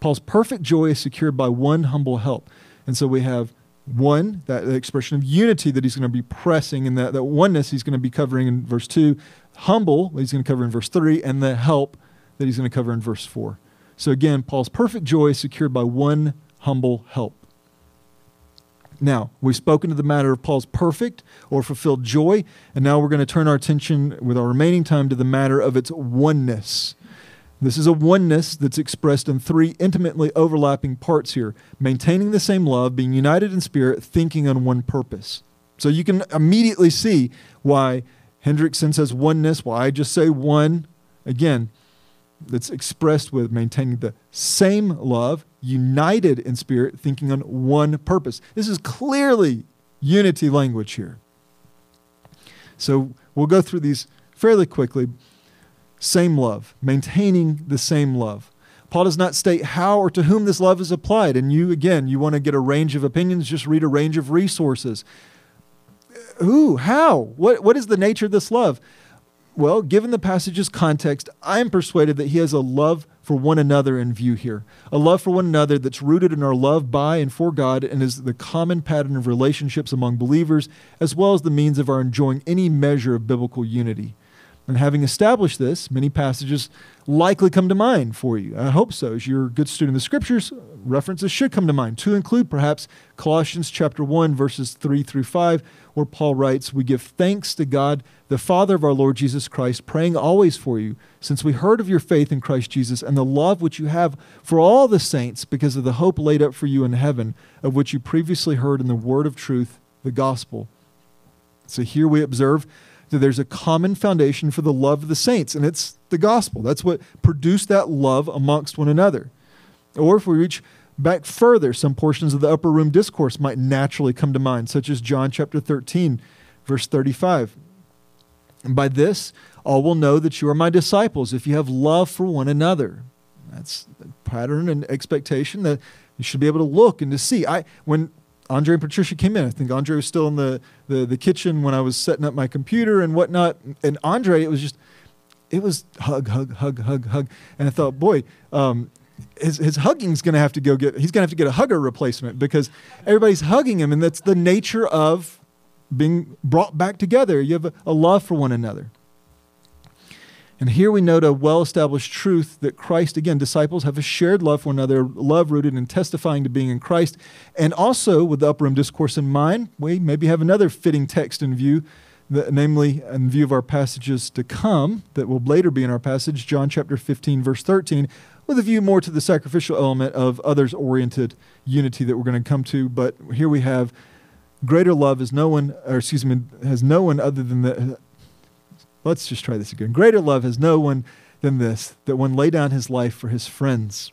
Paul's perfect joy is secured by one humble help. And so we have one, that expression of unity that he's going to be pressing, and that, that oneness he's going to be covering in verse 2, humble, he's going to cover in verse 3, and the help that he's going to cover in verse 4. So again, Paul's perfect joy is secured by one humble help. Now, we've spoken to the matter of Paul's perfect or fulfilled joy, and now we're going to turn our attention with our remaining time to the matter of its oneness. This is a oneness that's expressed in three intimately overlapping parts here maintaining the same love, being united in spirit, thinking on one purpose. So you can immediately see why Hendriksen says oneness, why I just say one. Again, that's expressed with maintaining the same love, united in spirit, thinking on one purpose. This is clearly unity language here. So we'll go through these fairly quickly. same love, maintaining the same love. Paul does not state how or to whom this love is applied. And you, again, you want to get a range of opinions, just read a range of resources. Who? How? What, what is the nature of this love? Well, given the passage's context, I am persuaded that he has a love for one another in view here. A love for one another that's rooted in our love by and for God and is the common pattern of relationships among believers, as well as the means of our enjoying any measure of biblical unity. And having established this, many passages likely come to mind for you. I hope so. As you're a good student of the scriptures, references should come to mind, to include perhaps Colossians chapter 1, verses 3 through 5, where Paul writes, We give thanks to God, the Father of our Lord Jesus Christ, praying always for you, since we heard of your faith in Christ Jesus and the love which you have for all the saints because of the hope laid up for you in heaven, of which you previously heard in the word of truth, the gospel. So here we observe that there's a common foundation for the love of the saints, and it's the gospel. That's what produced that love amongst one another. Or if we reach back further, some portions of the upper room discourse might naturally come to mind, such as John chapter 13, verse 35. And by this, all will know that you are my disciples if you have love for one another. That's pattern and expectation that you should be able to look and to see. I when Andre and Patricia came in. I think Andre was still in the, the, the kitchen when I was setting up my computer and whatnot. And Andre, it was just, it was hug, hug, hug, hug, hug. And I thought, boy, um, his, his hugging's going to have to go get, he's going to have to get a hugger replacement because everybody's hugging him. And that's the nature of being brought back together. You have a, a love for one another. And here we note a well established truth that Christ, again, disciples have a shared love for one another, love rooted in testifying to being in Christ. And also, with the upper room discourse in mind, we maybe have another fitting text in view, namely, in view of our passages to come, that will later be in our passage, John chapter 15, verse 13, with a view more to the sacrificial element of others oriented unity that we're going to come to. But here we have greater love is no one, or excuse me, has no one other than the Let's just try this again. Greater love has no one than this, that one lay down his life for his friends.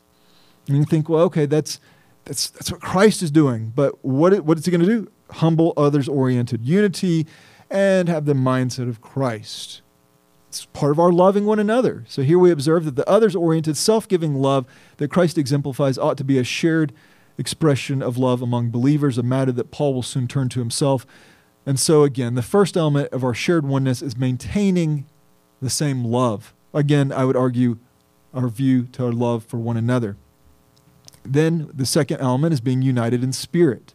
And you think, well, okay, that's, that's, that's what Christ is doing. But what, what is he going to do? Humble, others oriented unity and have the mindset of Christ. It's part of our loving one another. So here we observe that the others oriented, self giving love that Christ exemplifies ought to be a shared expression of love among believers, a matter that Paul will soon turn to himself. And so, again, the first element of our shared oneness is maintaining the same love. Again, I would argue our view to our love for one another. Then the second element is being united in spirit.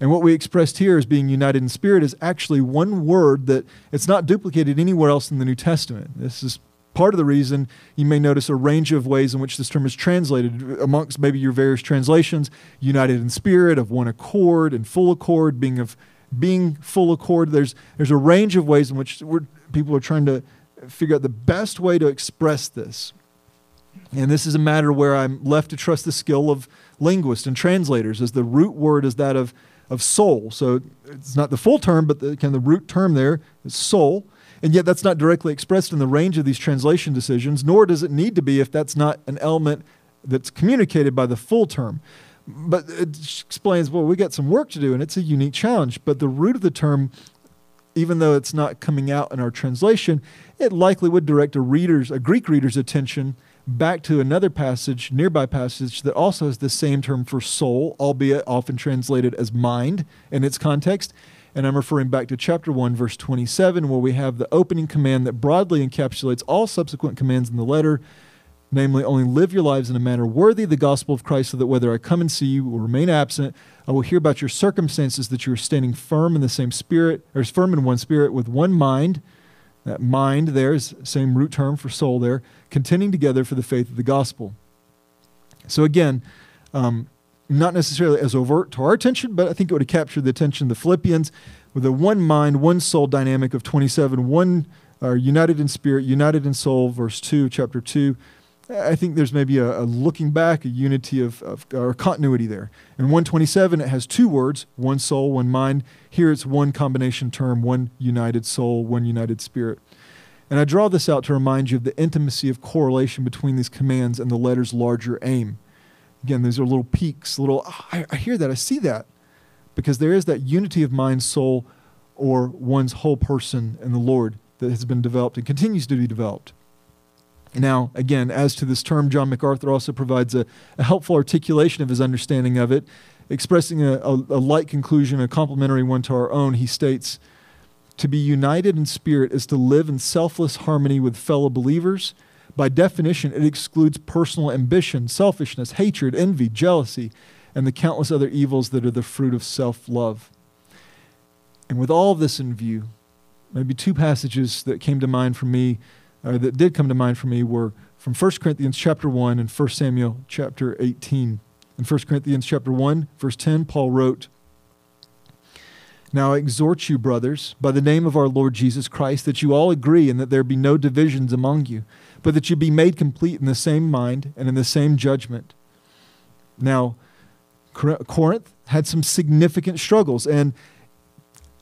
And what we expressed here as being united in spirit is actually one word that it's not duplicated anywhere else in the New Testament. This is part of the reason you may notice a range of ways in which this term is translated amongst maybe your various translations united in spirit, of one accord, and full accord, being of being full accord. There's, there's a range of ways in which people are trying to figure out the best way to express this. And this is a matter where I'm left to trust the skill of linguists and translators, as the root word is that of, of soul. So it's not the full term, but the, kind of the root term there is soul. And yet that's not directly expressed in the range of these translation decisions, nor does it need to be if that's not an element that's communicated by the full term but it explains well we got some work to do and it's a unique challenge but the root of the term even though it's not coming out in our translation it likely would direct a reader's a greek reader's attention back to another passage nearby passage that also has the same term for soul albeit often translated as mind in its context and i'm referring back to chapter 1 verse 27 where we have the opening command that broadly encapsulates all subsequent commands in the letter namely, only live your lives in a manner worthy the gospel of Christ, so that whether I come and see you or remain absent, I will hear about your circumstances, that you are standing firm in the same spirit, or firm in one spirit, with one mind. That mind there is same root term for soul there, contending together for the faith of the gospel. So again, um, not necessarily as overt to our attention, but I think it would have captured the attention of the Philippians with a one mind, one soul dynamic of 27, one are united in spirit, united in soul, verse 2, chapter 2 I think there's maybe a, a looking back, a unity of, of, or continuity there. In 127, it has two words one soul, one mind. Here it's one combination term, one united soul, one united spirit. And I draw this out to remind you of the intimacy of correlation between these commands and the letter's larger aim. Again, these are little peeks, little, oh, I, I hear that, I see that. Because there is that unity of mind, soul, or one's whole person in the Lord that has been developed and continues to be developed. Now, again, as to this term, John MacArthur also provides a, a helpful articulation of his understanding of it, expressing a, a, a light conclusion, a complementary one to our own. He states, To be united in spirit is to live in selfless harmony with fellow believers. By definition, it excludes personal ambition, selfishness, hatred, envy, jealousy, and the countless other evils that are the fruit of self love. And with all this in view, maybe two passages that came to mind for me or that did come to mind for me were from 1 Corinthians chapter 1 and 1 Samuel chapter 18. In 1 Corinthians chapter 1, verse 10, Paul wrote, Now I exhort you, brothers, by the name of our Lord Jesus Christ, that you all agree and that there be no divisions among you, but that you be made complete in the same mind and in the same judgment. Now, Corinth had some significant struggles, and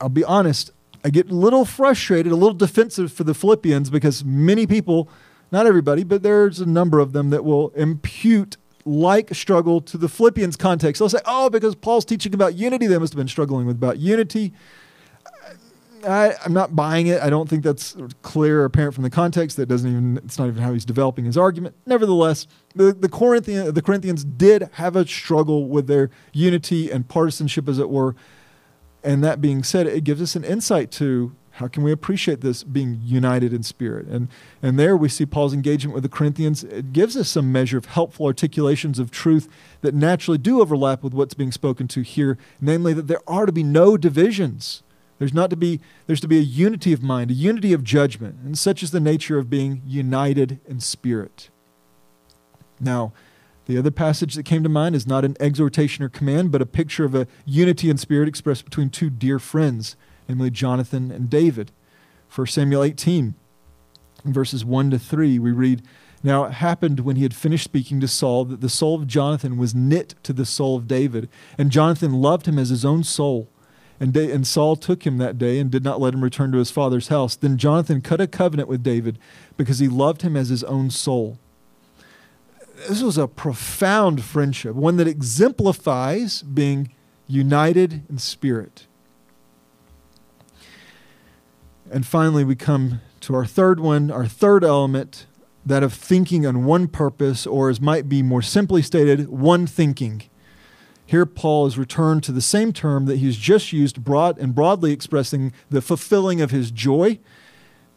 I'll be honest, I get a little frustrated, a little defensive for the Philippians because many people, not everybody, but there's a number of them that will impute like struggle to the Philippians context. They'll say, oh, because Paul's teaching about unity, they must have been struggling with about unity. I, am not buying it. I don't think that's clear or apparent from the context. That doesn't even, it's not even how he's developing his argument. Nevertheless, the, the, Corinthian, the Corinthians did have a struggle with their unity and partisanship, as it were, and that being said, it gives us an insight to how can we appreciate this being united in spirit? And, and there we see Paul's engagement with the Corinthians. It gives us some measure of helpful articulations of truth that naturally do overlap with what's being spoken to here, namely that there are to be no divisions. There's not to be there's to be a unity of mind, a unity of judgment, and such is the nature of being united in spirit. Now, the other passage that came to mind is not an exhortation or command, but a picture of a unity in spirit expressed between two dear friends, namely Jonathan and David. 1 Samuel 18, verses 1 to 3, we read, Now it happened when he had finished speaking to Saul that the soul of Jonathan was knit to the soul of David, and Jonathan loved him as his own soul. And, da- and Saul took him that day and did not let him return to his father's house. Then Jonathan cut a covenant with David because he loved him as his own soul this was a profound friendship, one that exemplifies being united in spirit. And finally, we come to our third one, our third element, that of thinking on one purpose, or as might be more simply stated, one thinking. Here, Paul has returned to the same term that he's just used, broad and broadly expressing the fulfilling of his joy.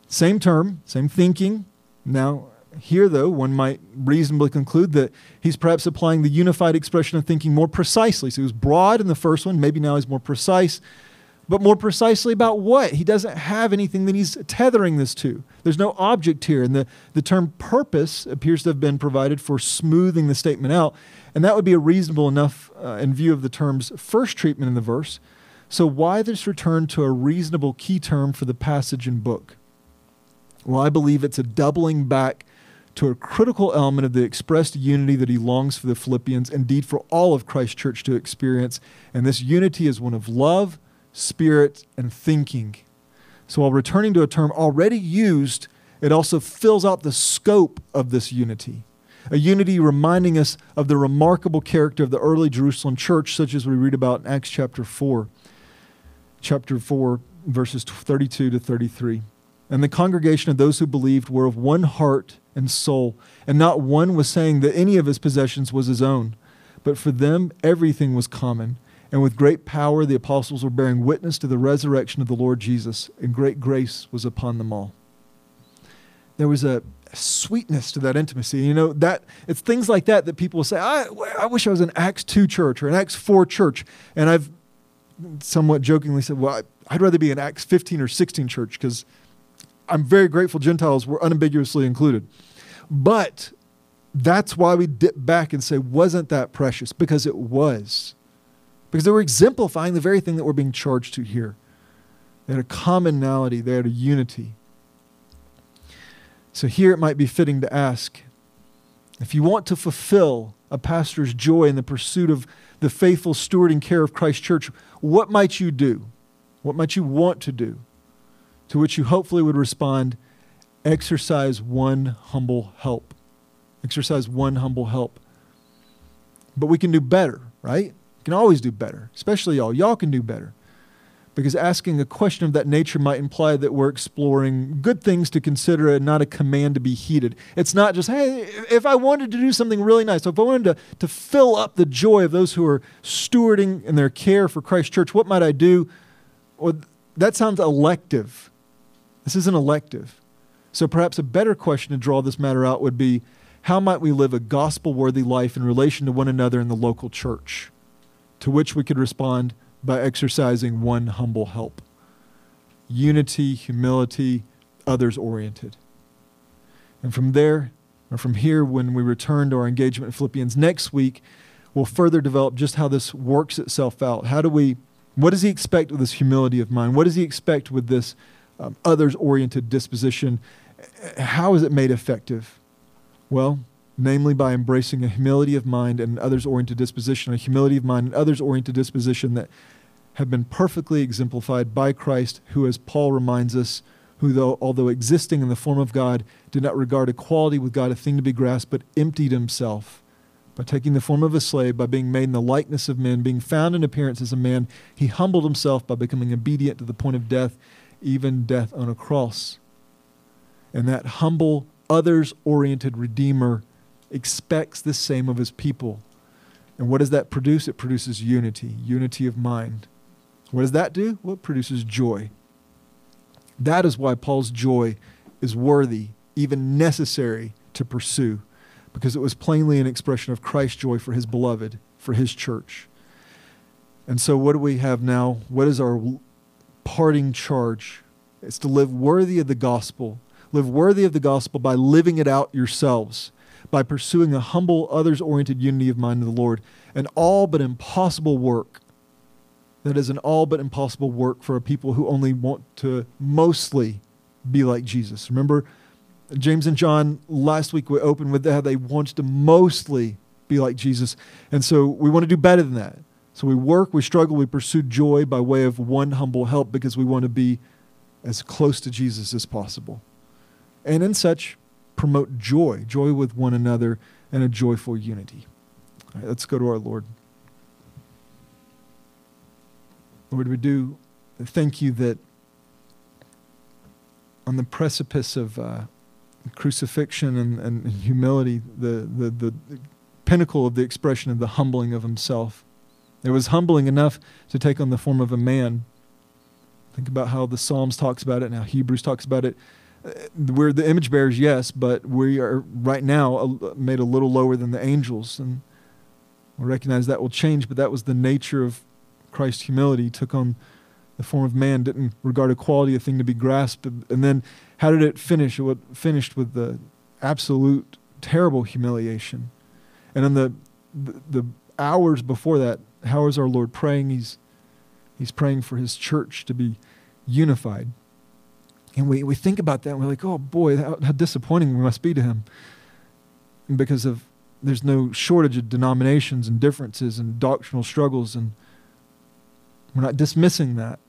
Same term, same thinking. Now, here, though, one might reasonably conclude that he's perhaps applying the unified expression of thinking more precisely. So he was broad in the first one, maybe now he's more precise. But more precisely about what? He doesn't have anything that he's tethering this to. There's no object here. And the, the term purpose appears to have been provided for smoothing the statement out. And that would be a reasonable enough uh, in view of the term's first treatment in the verse. So, why this return to a reasonable key term for the passage and book? Well, I believe it's a doubling back to a critical element of the expressed unity that he longs for the Philippians, indeed for all of Christ Church to experience. And this unity is one of love, spirit, and thinking. So while returning to a term already used, it also fills out the scope of this unity. A unity reminding us of the remarkable character of the early Jerusalem church, such as we read about in Acts chapter 4, chapter 4, verses 32 to 33. And the congregation of those who believed were of one heart and soul, and not one was saying that any of his possessions was his own. But for them, everything was common. And with great power, the apostles were bearing witness to the resurrection of the Lord Jesus, and great grace was upon them all. There was a sweetness to that intimacy. You know, that it's things like that that people say, I, I wish I was an Acts 2 church or an Acts 4 church. And I've somewhat jokingly said, well, I'd rather be an Acts 15 or 16 church because I'm very grateful Gentiles were unambiguously included. But that's why we dip back and say, wasn't that precious? Because it was. Because they were exemplifying the very thing that we're being charged to here. They had a commonality, they had a unity. So here it might be fitting to ask if you want to fulfill a pastor's joy in the pursuit of the faithful steward and care of Christ's church, what might you do? What might you want to do? To which you hopefully would respond, exercise one humble help. Exercise one humble help. But we can do better, right? We can always do better, especially y'all. Y'all can do better. because asking a question of that nature might imply that we're exploring good things to consider and not a command to be heeded. It's not just, hey, if I wanted to do something really nice, if I wanted to, to fill up the joy of those who are stewarding in their care for Christ Church, what might I do? Well, that sounds elective. This isn't elective. So perhaps a better question to draw this matter out would be how might we live a gospel worthy life in relation to one another in the local church? To which we could respond by exercising one humble help unity, humility, others oriented. And from there, or from here, when we return to our engagement in Philippians next week, we'll further develop just how this works itself out. How do we, what does he expect with this humility of mind? What does he expect with this um, others oriented disposition? How is it made effective? Well, namely by embracing a humility of mind and others oriented disposition, a humility of mind and others oriented disposition that have been perfectly exemplified by Christ, who, as Paul reminds us, who, though, although existing in the form of God, did not regard equality with God a thing to be grasped, but emptied himself by taking the form of a slave, by being made in the likeness of men, being found in appearance as a man, he humbled himself by becoming obedient to the point of death, even death on a cross. And that humble, others oriented Redeemer expects the same of his people. And what does that produce? It produces unity, unity of mind. What does that do? Well, it produces joy. That is why Paul's joy is worthy, even necessary to pursue, because it was plainly an expression of Christ's joy for his beloved, for his church. And so, what do we have now? What is our parting charge? It's to live worthy of the gospel. Live worthy of the gospel by living it out yourselves by pursuing a humble, others oriented unity of mind in the Lord, an all but impossible work. That is an all but impossible work for a people who only want to mostly be like Jesus. Remember, James and John last week we opened with how they wanted to mostly be like Jesus. And so we want to do better than that. So we work, we struggle, we pursue joy by way of one humble help because we want to be as close to Jesus as possible. And in such, promote joy, joy with one another, and a joyful unity. All right, let's go to our Lord. Lord, we do thank you that on the precipice of uh, crucifixion and, and humility, the, the, the pinnacle of the expression of the humbling of himself. It was humbling enough to take on the form of a man. Think about how the Psalms talks about it and how Hebrews talks about it. Uh, we're the image bearers, yes, but we are right now made a little lower than the angels, and we recognize that will change. But that was the nature of Christ's humility. He took on the form of man, didn't regard equality a thing to be grasped, and then how did it finish? It finished with the absolute terrible humiliation, and in the, the the hours before that, how is our Lord praying? He's he's praying for His church to be unified and we, we think about that and we're like, oh boy, how, how disappointing we must be to him. Because of there's no shortage of denominations and differences and doctrinal struggles, and we're not dismissing that.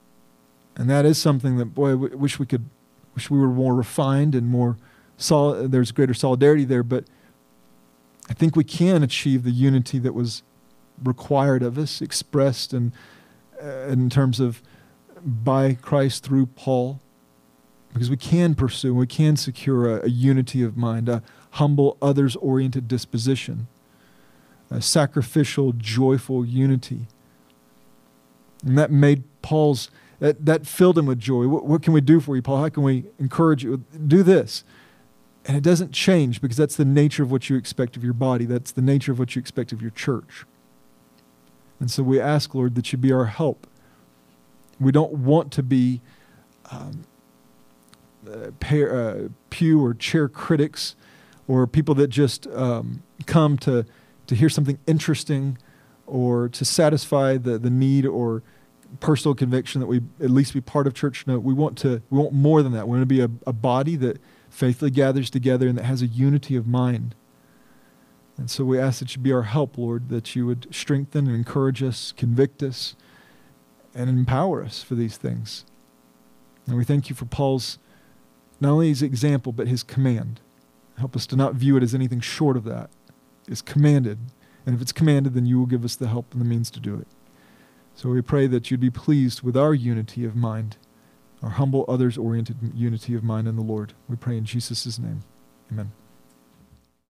And that is something that, boy, we wish we could, wish we were more refined and more solid. There's greater solidarity there, but I think we can achieve the unity that was required of us, expressed in, uh, in terms of by Christ through Paul because we can pursue, we can secure a, a unity of mind, a humble, others oriented disposition, a sacrificial, joyful unity. And that made Paul's, that, that filled him with joy. What, what can we do for you, Paul? How can we encourage you? Do this. And it doesn't change because that's the nature of what you expect of your body, that's the nature of what you expect of your church. And so we ask, Lord, that you be our help. We don't want to be um, uh, uh, pew or chair critics or people that just um, come to, to hear something interesting or to satisfy the, the need or personal conviction that we at least be part of church. No, we want to we want more than that. We want to be a, a body that faithfully gathers together and that has a unity of mind. And so we ask that you be our help, Lord, that you would strengthen and encourage us, convict us, and empower us for these things. And we thank you for Paul's not only his example, but his command. Help us to not view it as anything short of that. It's commanded. And if it's commanded, then you will give us the help and the means to do it. So we pray that you'd be pleased with our unity of mind, our humble, others oriented unity of mind in the Lord. We pray in Jesus' name. Amen.